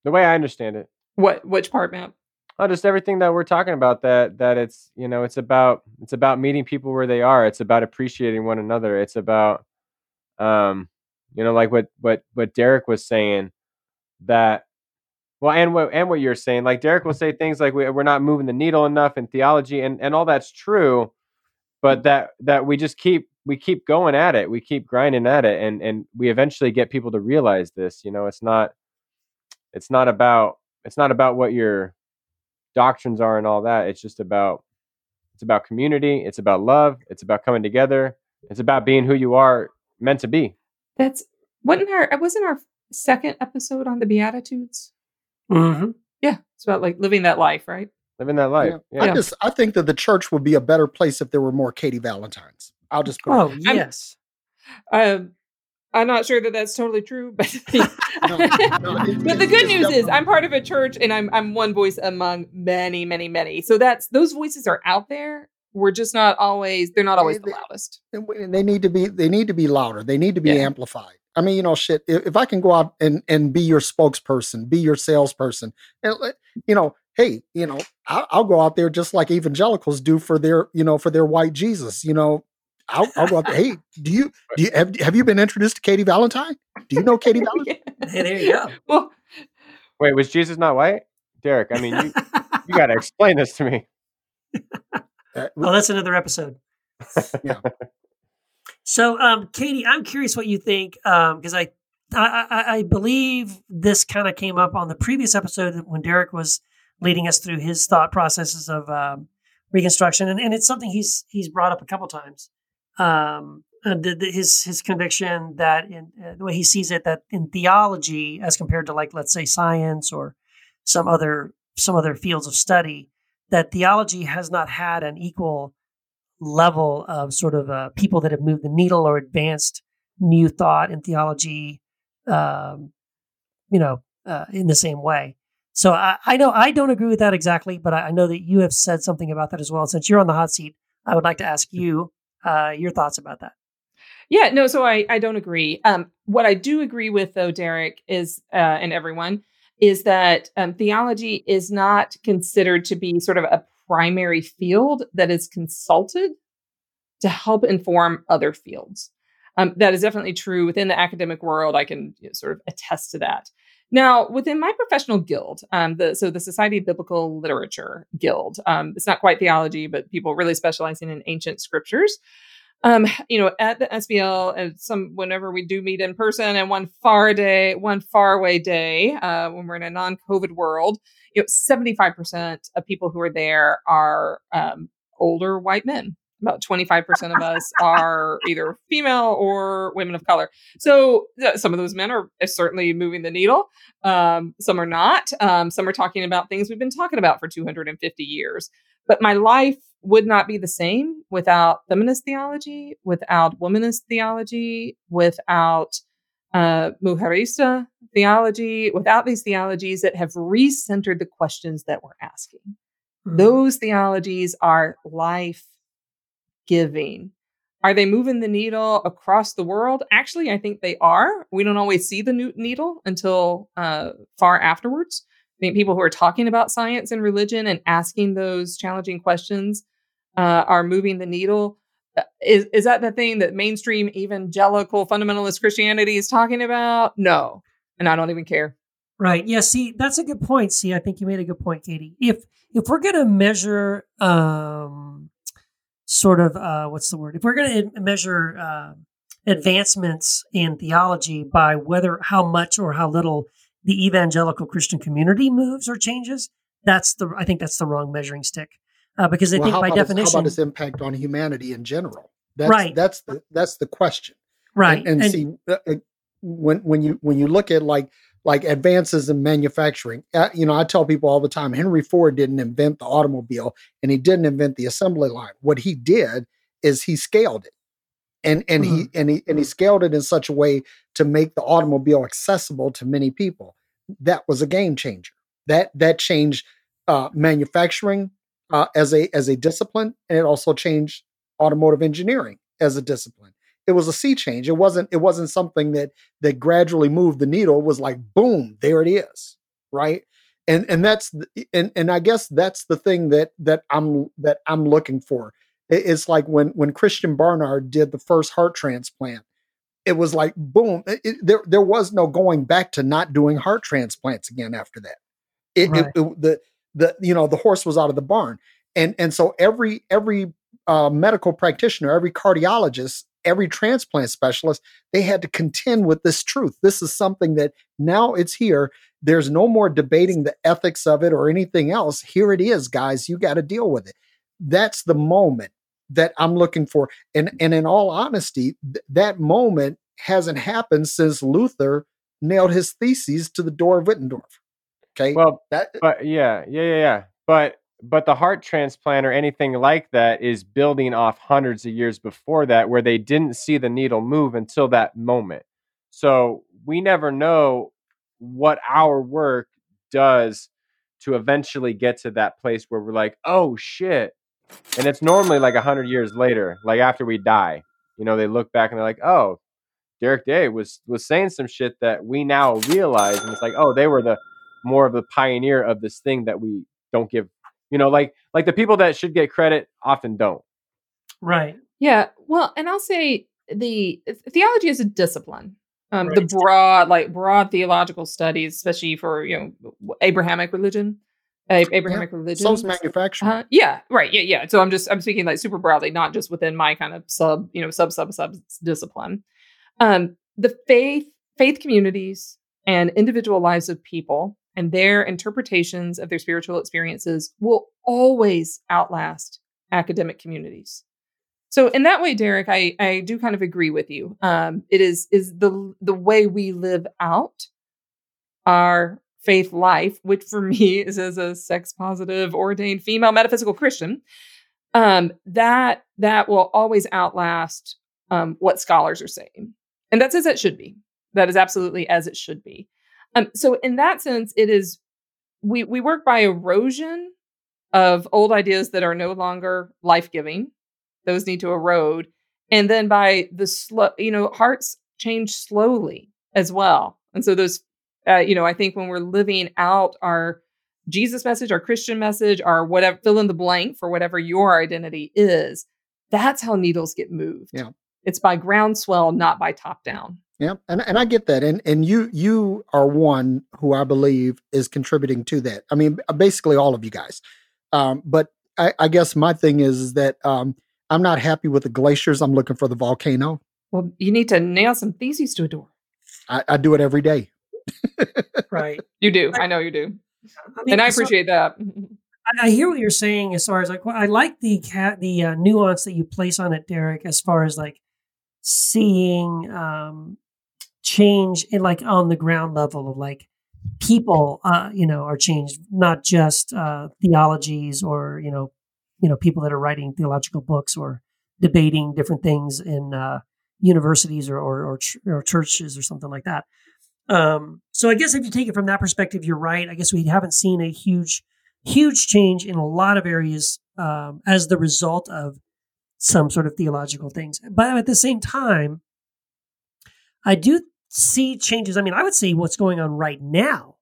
The way I understand it. What which part, Matt? Oh, just everything that we're talking about. That that it's you know it's about it's about meeting people where they are. It's about appreciating one another. It's about um you know like what what what Derek was saying that well and what and what you're saying like Derek will say things like we, we're not moving the needle enough in theology and and all that's true, but that that we just keep we keep going at it. We keep grinding at it and and we eventually get people to realize this. You know, it's not it's not about it's not about what your doctrines are and all that. It's just about it's about community, it's about love, it's about coming together, it's about being who you are meant to be. That's wasn't our wasn't our second episode on the Beatitudes. hmm Yeah, it's about like living that life, right? Living that life. Yeah. Yeah. I just I think that the church would be a better place if there were more Katie Valentines. I'll just put it Oh yes. Um, I'm not sure that that's totally true, but No, no, it- but the good it's news is I'm part of a church and I'm I'm one voice among many, many, many. So that's those voices are out there. We're just not always they're not always the loudest. and they need to be they need to be louder they need to be Yeah. amplified i mean you know shit if, if i can go out and and be your spokesperson be your salesperson and you know hey you know I'll, I'll go out there just like evangelicals do for their you know for their white jesus you know I'll, I'll go out there hey do you do you have, have you been introduced to katie valentine do you know katie valentine Hey, there you go. Well, Wait, was Jesus not white? Derek, I mean you you gotta explain this to me. Uh, well, that's another episode. Yeah. So, um, Katie, I'm curious what you think because I, I, I, I believe this kind of came up on the previous episode when Derek was leading us through his thought processes of um, reconstruction, and, and it's something he's he's brought up a couple times. Um, and the, the, his his conviction that in uh, the way he sees it that in theology, as compared to like let's say science or some other some other fields of study, that theology has not had an equal level of sort of uh, people that have moved the needle or advanced new thought in theology, um, you know, uh, in the same way. So I, I know I don't agree with that exactly, but I, I know that you have said something about that as well. Since you're on the hot seat, I would like to ask you uh, your thoughts about that. Yeah, no, so I, I don't agree. Um, what I do agree with, though, Derek, is, uh, and everyone, is that um, theology is not considered to be sort of a primary field that is consulted to help inform other fields. Um, that is definitely true within the academic world. I can you know, sort of attest to that. Now, within my professional guild, um, the so the Society of Biblical Literature Guild, um, it's not quite theology, but people really specializing in ancient scriptures um, you know, at the SBL, and some whenever we do meet in person, and one far day, one far away day, uh, when we're in a non-COVID world, you know, seventy-five percent of people who are there are um, older white men. About twenty-five percent of us are either female or women of color. So some of those men are certainly moving the needle. Um, some are not. Um, some are talking about things we've been talking about for two hundred and fifty years. But my life would not be the same without feminist theology, without womanist theology, without uh, mujerista theology, without these theologies that have recentered the questions that we're asking. Those theologies are life giving. Are they moving the needle across the world? Actually, I think they are. We don't always see the new needle until uh, far afterwards. I think people who are talking about science and religion and asking those challenging questions uh, are moving the needle. uh, is is that the thing that mainstream evangelical fundamentalist Christianity is talking about? No, and I don't even care. Right. Yeah. See, that's a good point. See, I think you made a good point, Katie. If if we're going to measure, um, sort of, uh, what's the word? If we're going to measure uh, advancements in theology by whether how much or how little the evangelical Christian community moves or changes, that's the I think that's the wrong measuring stick. Uh, because I Well, think by about its- definition, how about its impact on humanity in general? That's, Right. That's the that's the question. right? And, and, see uh, uh, when when you when you look at like like advances in manufacturing, uh, you know, I tell people all the time, Henry Ford didn't invent the automobile, and he didn't invent the assembly line. What he did is he scaled it, and and he and he and he scaled it in such a way to make the automobile accessible to many people. That was a game changer. That that changed uh, manufacturing uh, as a as a discipline, and it also changed automotive engineering as a discipline. It was a sea change. It wasn't it wasn't something that that gradually moved the needle. It was like boom, there it is, right? And and that's and and I guess that's the thing that that I'm that I'm looking for. It's like when when Christiaan Barnard did the first heart transplant. It was like boom. It- it- there there was no going back to not doing heart transplants again after that. It, Right. it- the the you know the horse was out of the barn and and so every every uh, medical practitioner every cardiologist every transplant specialist they had to contend with this truth. This is something that now it's here. There's no more debating the ethics of it or anything else. Here it is guys. You got to deal with it. That's the moment that i'm looking for. And and in all honesty th- that moment hasn't happened since luther nailed his theses to the door of Wittenberg. okay? Well, that but yeah, yeah, yeah, yeah. But but the heart transplant or anything like that is building off hundreds of years before that, where they didn't see the needle move until that moment. So we never know what our work does to eventually get to that place where we're like, oh shit. And it's normally like a hundred years later, like after we die. You know, they look back and they're like, oh, Derek Day was was saying some shit that we now realize, and it's like, oh, they were the more of the pioneer of this thing that we don't give. You know, like like the people that should get credit often don't. right. Yeah. Well, and I'll say the theology is a discipline. Um, The broad, like broad theological studies, especially for you know Abrahamic religion, A- Abrahamic religion. so's manufacturing Uh, yeah, right. Yeah, yeah. So I'm just I'm speaking like super broadly, not just within my kind of sub, you know, sub sub sub discipline. Um, the faith faith communities and individual lives of people and their interpretations of their spiritual experiences will always outlast academic communities. So in that way, Derek, I I do kind of agree with you. Um, it is is the the way we live out our faith life, which for me is as a sex positive, ordained female metaphysical Christian, um, that that will always outlast um, what scholars are saying, and that's as it should be. That is absolutely as it should be. Um, so in that sense, it is we we work by erosion of old ideas that are no longer life giving; those need to erode, and then by the slow, you know, hearts change slowly as well, and so those uh, you know, I think when we're living out our Jesus message, our Christian message, our whatever, fill in the blank for whatever your identity is, that's how needles get moved. Yeah. It's by groundswell, not by top down. Yeah, and and I get that, and and you you are one who I believe is contributing to that. I mean, basically all of you guys. Um, but I, I guess my thing is, is that um, I'm not happy with the glaciers. I'm looking for the volcano. Well, you need to nail some theses to a door. I, I do it every day. Right. You do. I know you do. I mean, And I so- appreciate that. I I hear what you're saying as far as like well, I like the cat the uh, nuance that you place on it, Derek, as far as like seeing um, change in like on the ground level of like people, uh, you know, are changed, not just uh, theologies or you know, you know, people that are writing theological books or debating different things in uh, universities or or, or ch- or churches or something like that. Um, so I guess if you take it from that perspective, you're right. I guess we haven't seen a huge huge change in a lot of areas um, as the result of some sort of theological things. But at the same time, I do see changes. I mean, I would see what's going on right now.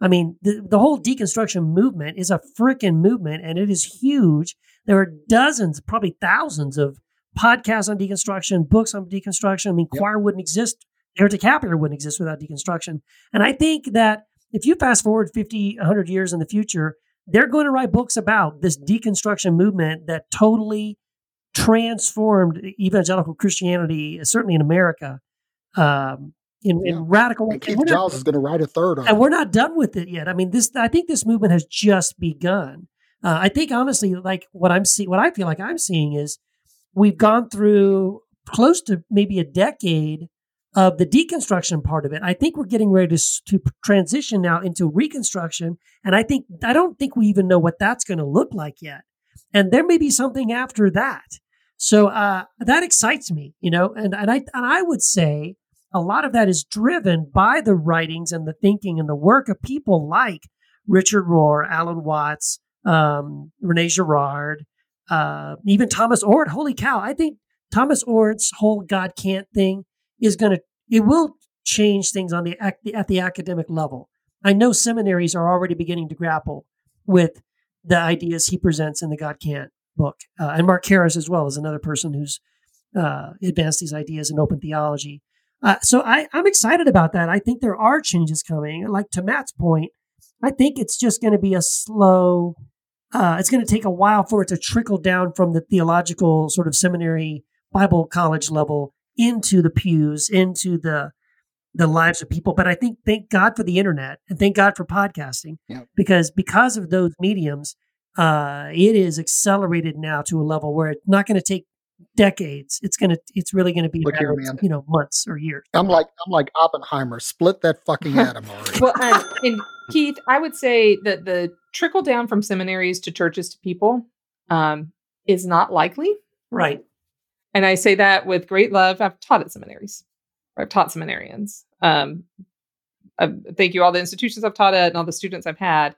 I mean, the, the whole deconstruction movement is a freaking movement and it is huge. There are dozens, probably thousands of podcasts on deconstruction, books on deconstruction. I mean, Yep. choir wouldn't exist. Heretic Happy Hour wouldn't exist without deconstruction. And I think that if you fast forward 50, 100 years in the future, they're going to write books about this deconstruction movement that totally transformed evangelical Christianity, certainly in America, um, in, Yeah. in radical And ways. Keith we're not- is going to write a third on and it. we're not done with it yet. I mean, this I think this movement has just begun. Uh, I think honestly, like what I'm seeing, what I feel like I'm seeing is we've gone through close to maybe a decade of the deconstruction part of it. I think we're getting ready to to transition now into reconstruction, and I think I don't think we even know what that's going to look like yet. And there may be something after that. So uh, that excites me, you know, and and I and I would say a lot of that is driven by the writings and the thinking and the work of people like Richard Rohr, Alan Watts, um, Rene Girard, uh, even Thomas Oord. Holy cow! I think Thomas Oord's whole God can't thing is going to it will change things on the at the academic level. I know seminaries are already beginning to grapple with the ideas he presents in the God can't book, uh, and Mark Karris as well is another person who's uh, advanced these ideas in open theology. Uh, so I, I'm excited about that. I think there are changes coming. Like to Matt's point, I think it's just going to be a slow. Uh, it's going to take a while for it to trickle down from the theological sort of seminary Bible college level into the pews, into the the lives of people. But I think thank God for the internet and thank God for podcasting Yeah. because because of those mediums, uh, it is accelerated now to a level where it's not going to take decades. It's gonna it's really going to be a Look here, man. you know months or years. I'm like I'm like Oppenheimer. Split that fucking atom already. Well, um, and Keith, I would say that the trickle down from seminaries to churches to people um, is not likely. Right. And I say that with great love. I've taught at seminaries. I've taught seminarians. Um, I thank you all the institutions I've taught at and all the students I've had.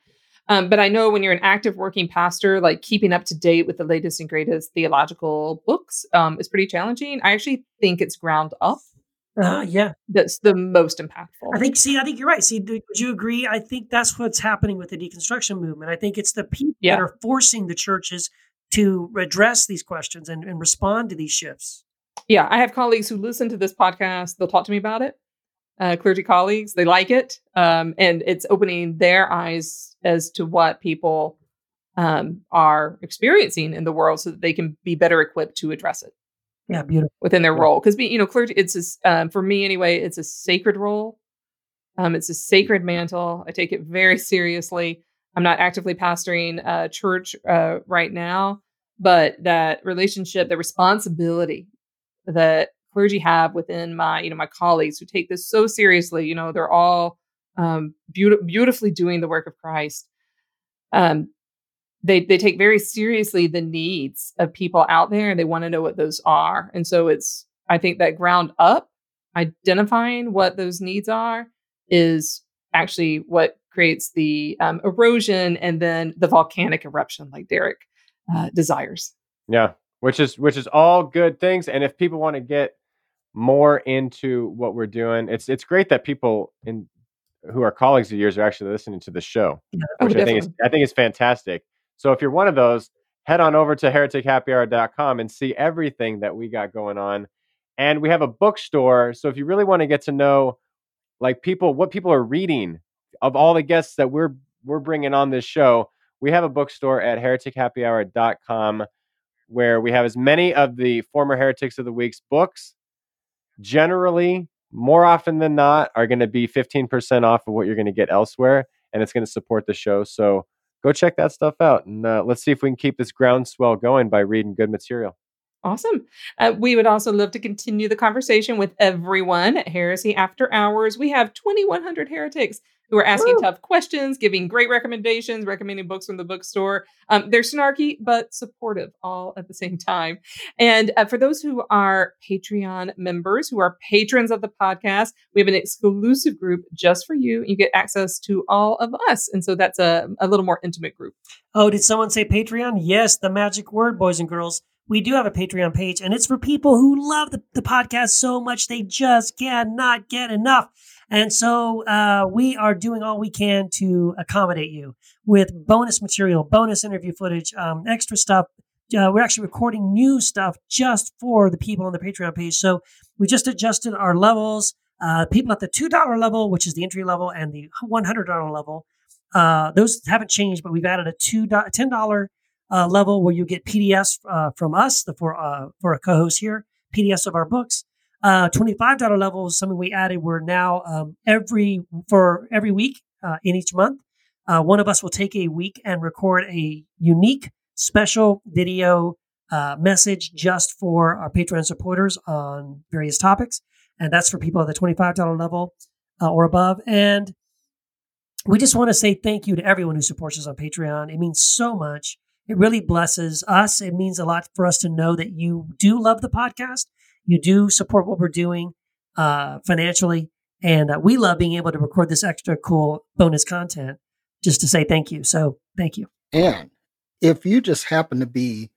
Um, but I know when you're an active working pastor, like keeping up to date with the latest and greatest theological books um, is pretty challenging. I actually think it's ground up Uh, yeah. that's the most impactful. I think. See, I think you're right. See, do, would you agree? I think that's what's happening with the deconstruction movement. I think it's the people Yeah. that are forcing the churches to address these questions and, and respond to these shifts. yeah, I have colleagues who listen to this podcast. They'll talk to me about it. Uh, clergy colleagues, they like it, um, and it's opening their eyes as to what people um, are experiencing in the world, so that they can be better equipped to address it Yeah, beautiful. within their Yeah. role. Because you know, clergy, it's a um, for me anyway, it's a sacred role. Um, it's a sacred mantle. I take it very seriously. I'm not actively pastoring a church uh, right now, but that relationship, the responsibility that clergy have within my, you know, my colleagues who take this so seriously. You know, they're all um, beauti- beautifully doing the work of Christ. Um, they they take very seriously the needs of people out there, and they want to know what those are. And so it's, I think that ground up, identifying what those needs are, is actually what creates the um, erosion and then the volcanic eruption, like Derek uh, desires. Yeah, which is which is all good things. And if people want to get more into what we're doing, it's it's great that people in who are colleagues of yours are actually listening to the show, Oh, which I think is I think is fantastic. So if you're one of those, head on over to heretichappyhour.com and see everything that we got going on. And we have a bookstore. So if you really want to get to know like people what people are reading of all the guests that we're we're bringing on this show, we have a bookstore at heretichappyhour.com where we have as many of the former heretics of the week's books generally more often than not are going to be 15% off of what you're going to get elsewhere and it's going to support the show so go check that stuff out and uh, let's see if we can keep this groundswell going by reading good material Awesome. Uh, we would also love to continue the conversation with everyone at Heresy After Hours. We have 2,100 heretics who are asking Woo. tough questions, giving great recommendations, recommending books from the bookstore. Um, they're snarky, but supportive all at the same time. And uh, for those who are Patreon members, who are patrons of the podcast, we have an exclusive group just for you. You get access to all of us. And so that's a, a little more intimate group. Oh, did someone say Patreon? Yes, the magic word, boys and girls. We do have a Patreon page, and it's for people who love the, the podcast so much they just cannot get enough. And so uh, we are doing all we can to accommodate you with bonus material, bonus interview footage, um, extra stuff uh, we're actually recording new stuff just for the people on the Patreon page. So we just adjusted our levels. Uh, people at the two dollar level, which is the entry level, and the one hundred dollar level, uh, those haven't changed, but we've added a two ten dollar uh, level where you get PDFs uh, from us, the for uh, for a co-host here, PDFs of our books. Uh, Twenty five dollar level is something we added. We're now um, every for every week uh, in each month, uh, one of us will take a week and record a unique special video uh, message just for our Patreon supporters on various topics, and that's for people at the twenty five dollar level uh, or above. And we just want to say thank you to everyone who supports us on Patreon. It means so much. It really blesses us. It means a lot for us to know that you do love the podcast. You do support what we're doing uh, financially. And uh, we love being able to record this extra cool bonus content just to say thank you. So thank you. And if you just happen to be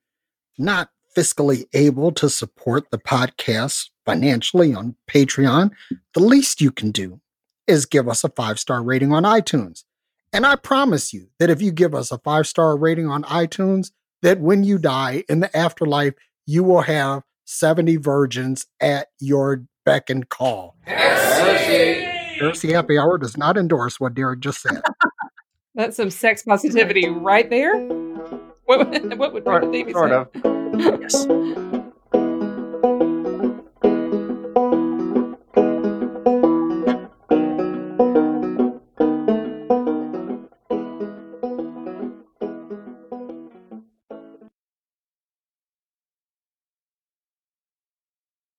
not fiscally able to support the podcast financially on Patreon, the least you can do is give us a five star rating on iTunes. And I promise you that if you give us a five star rating on iTunes, that when you die in the afterlife, you will have 70 virgins at your beck and call. Heresy Happy Hour does not endorse what Derek just said. That's some sex positivity right there. What, what would Sort, David sort say? of. Yes.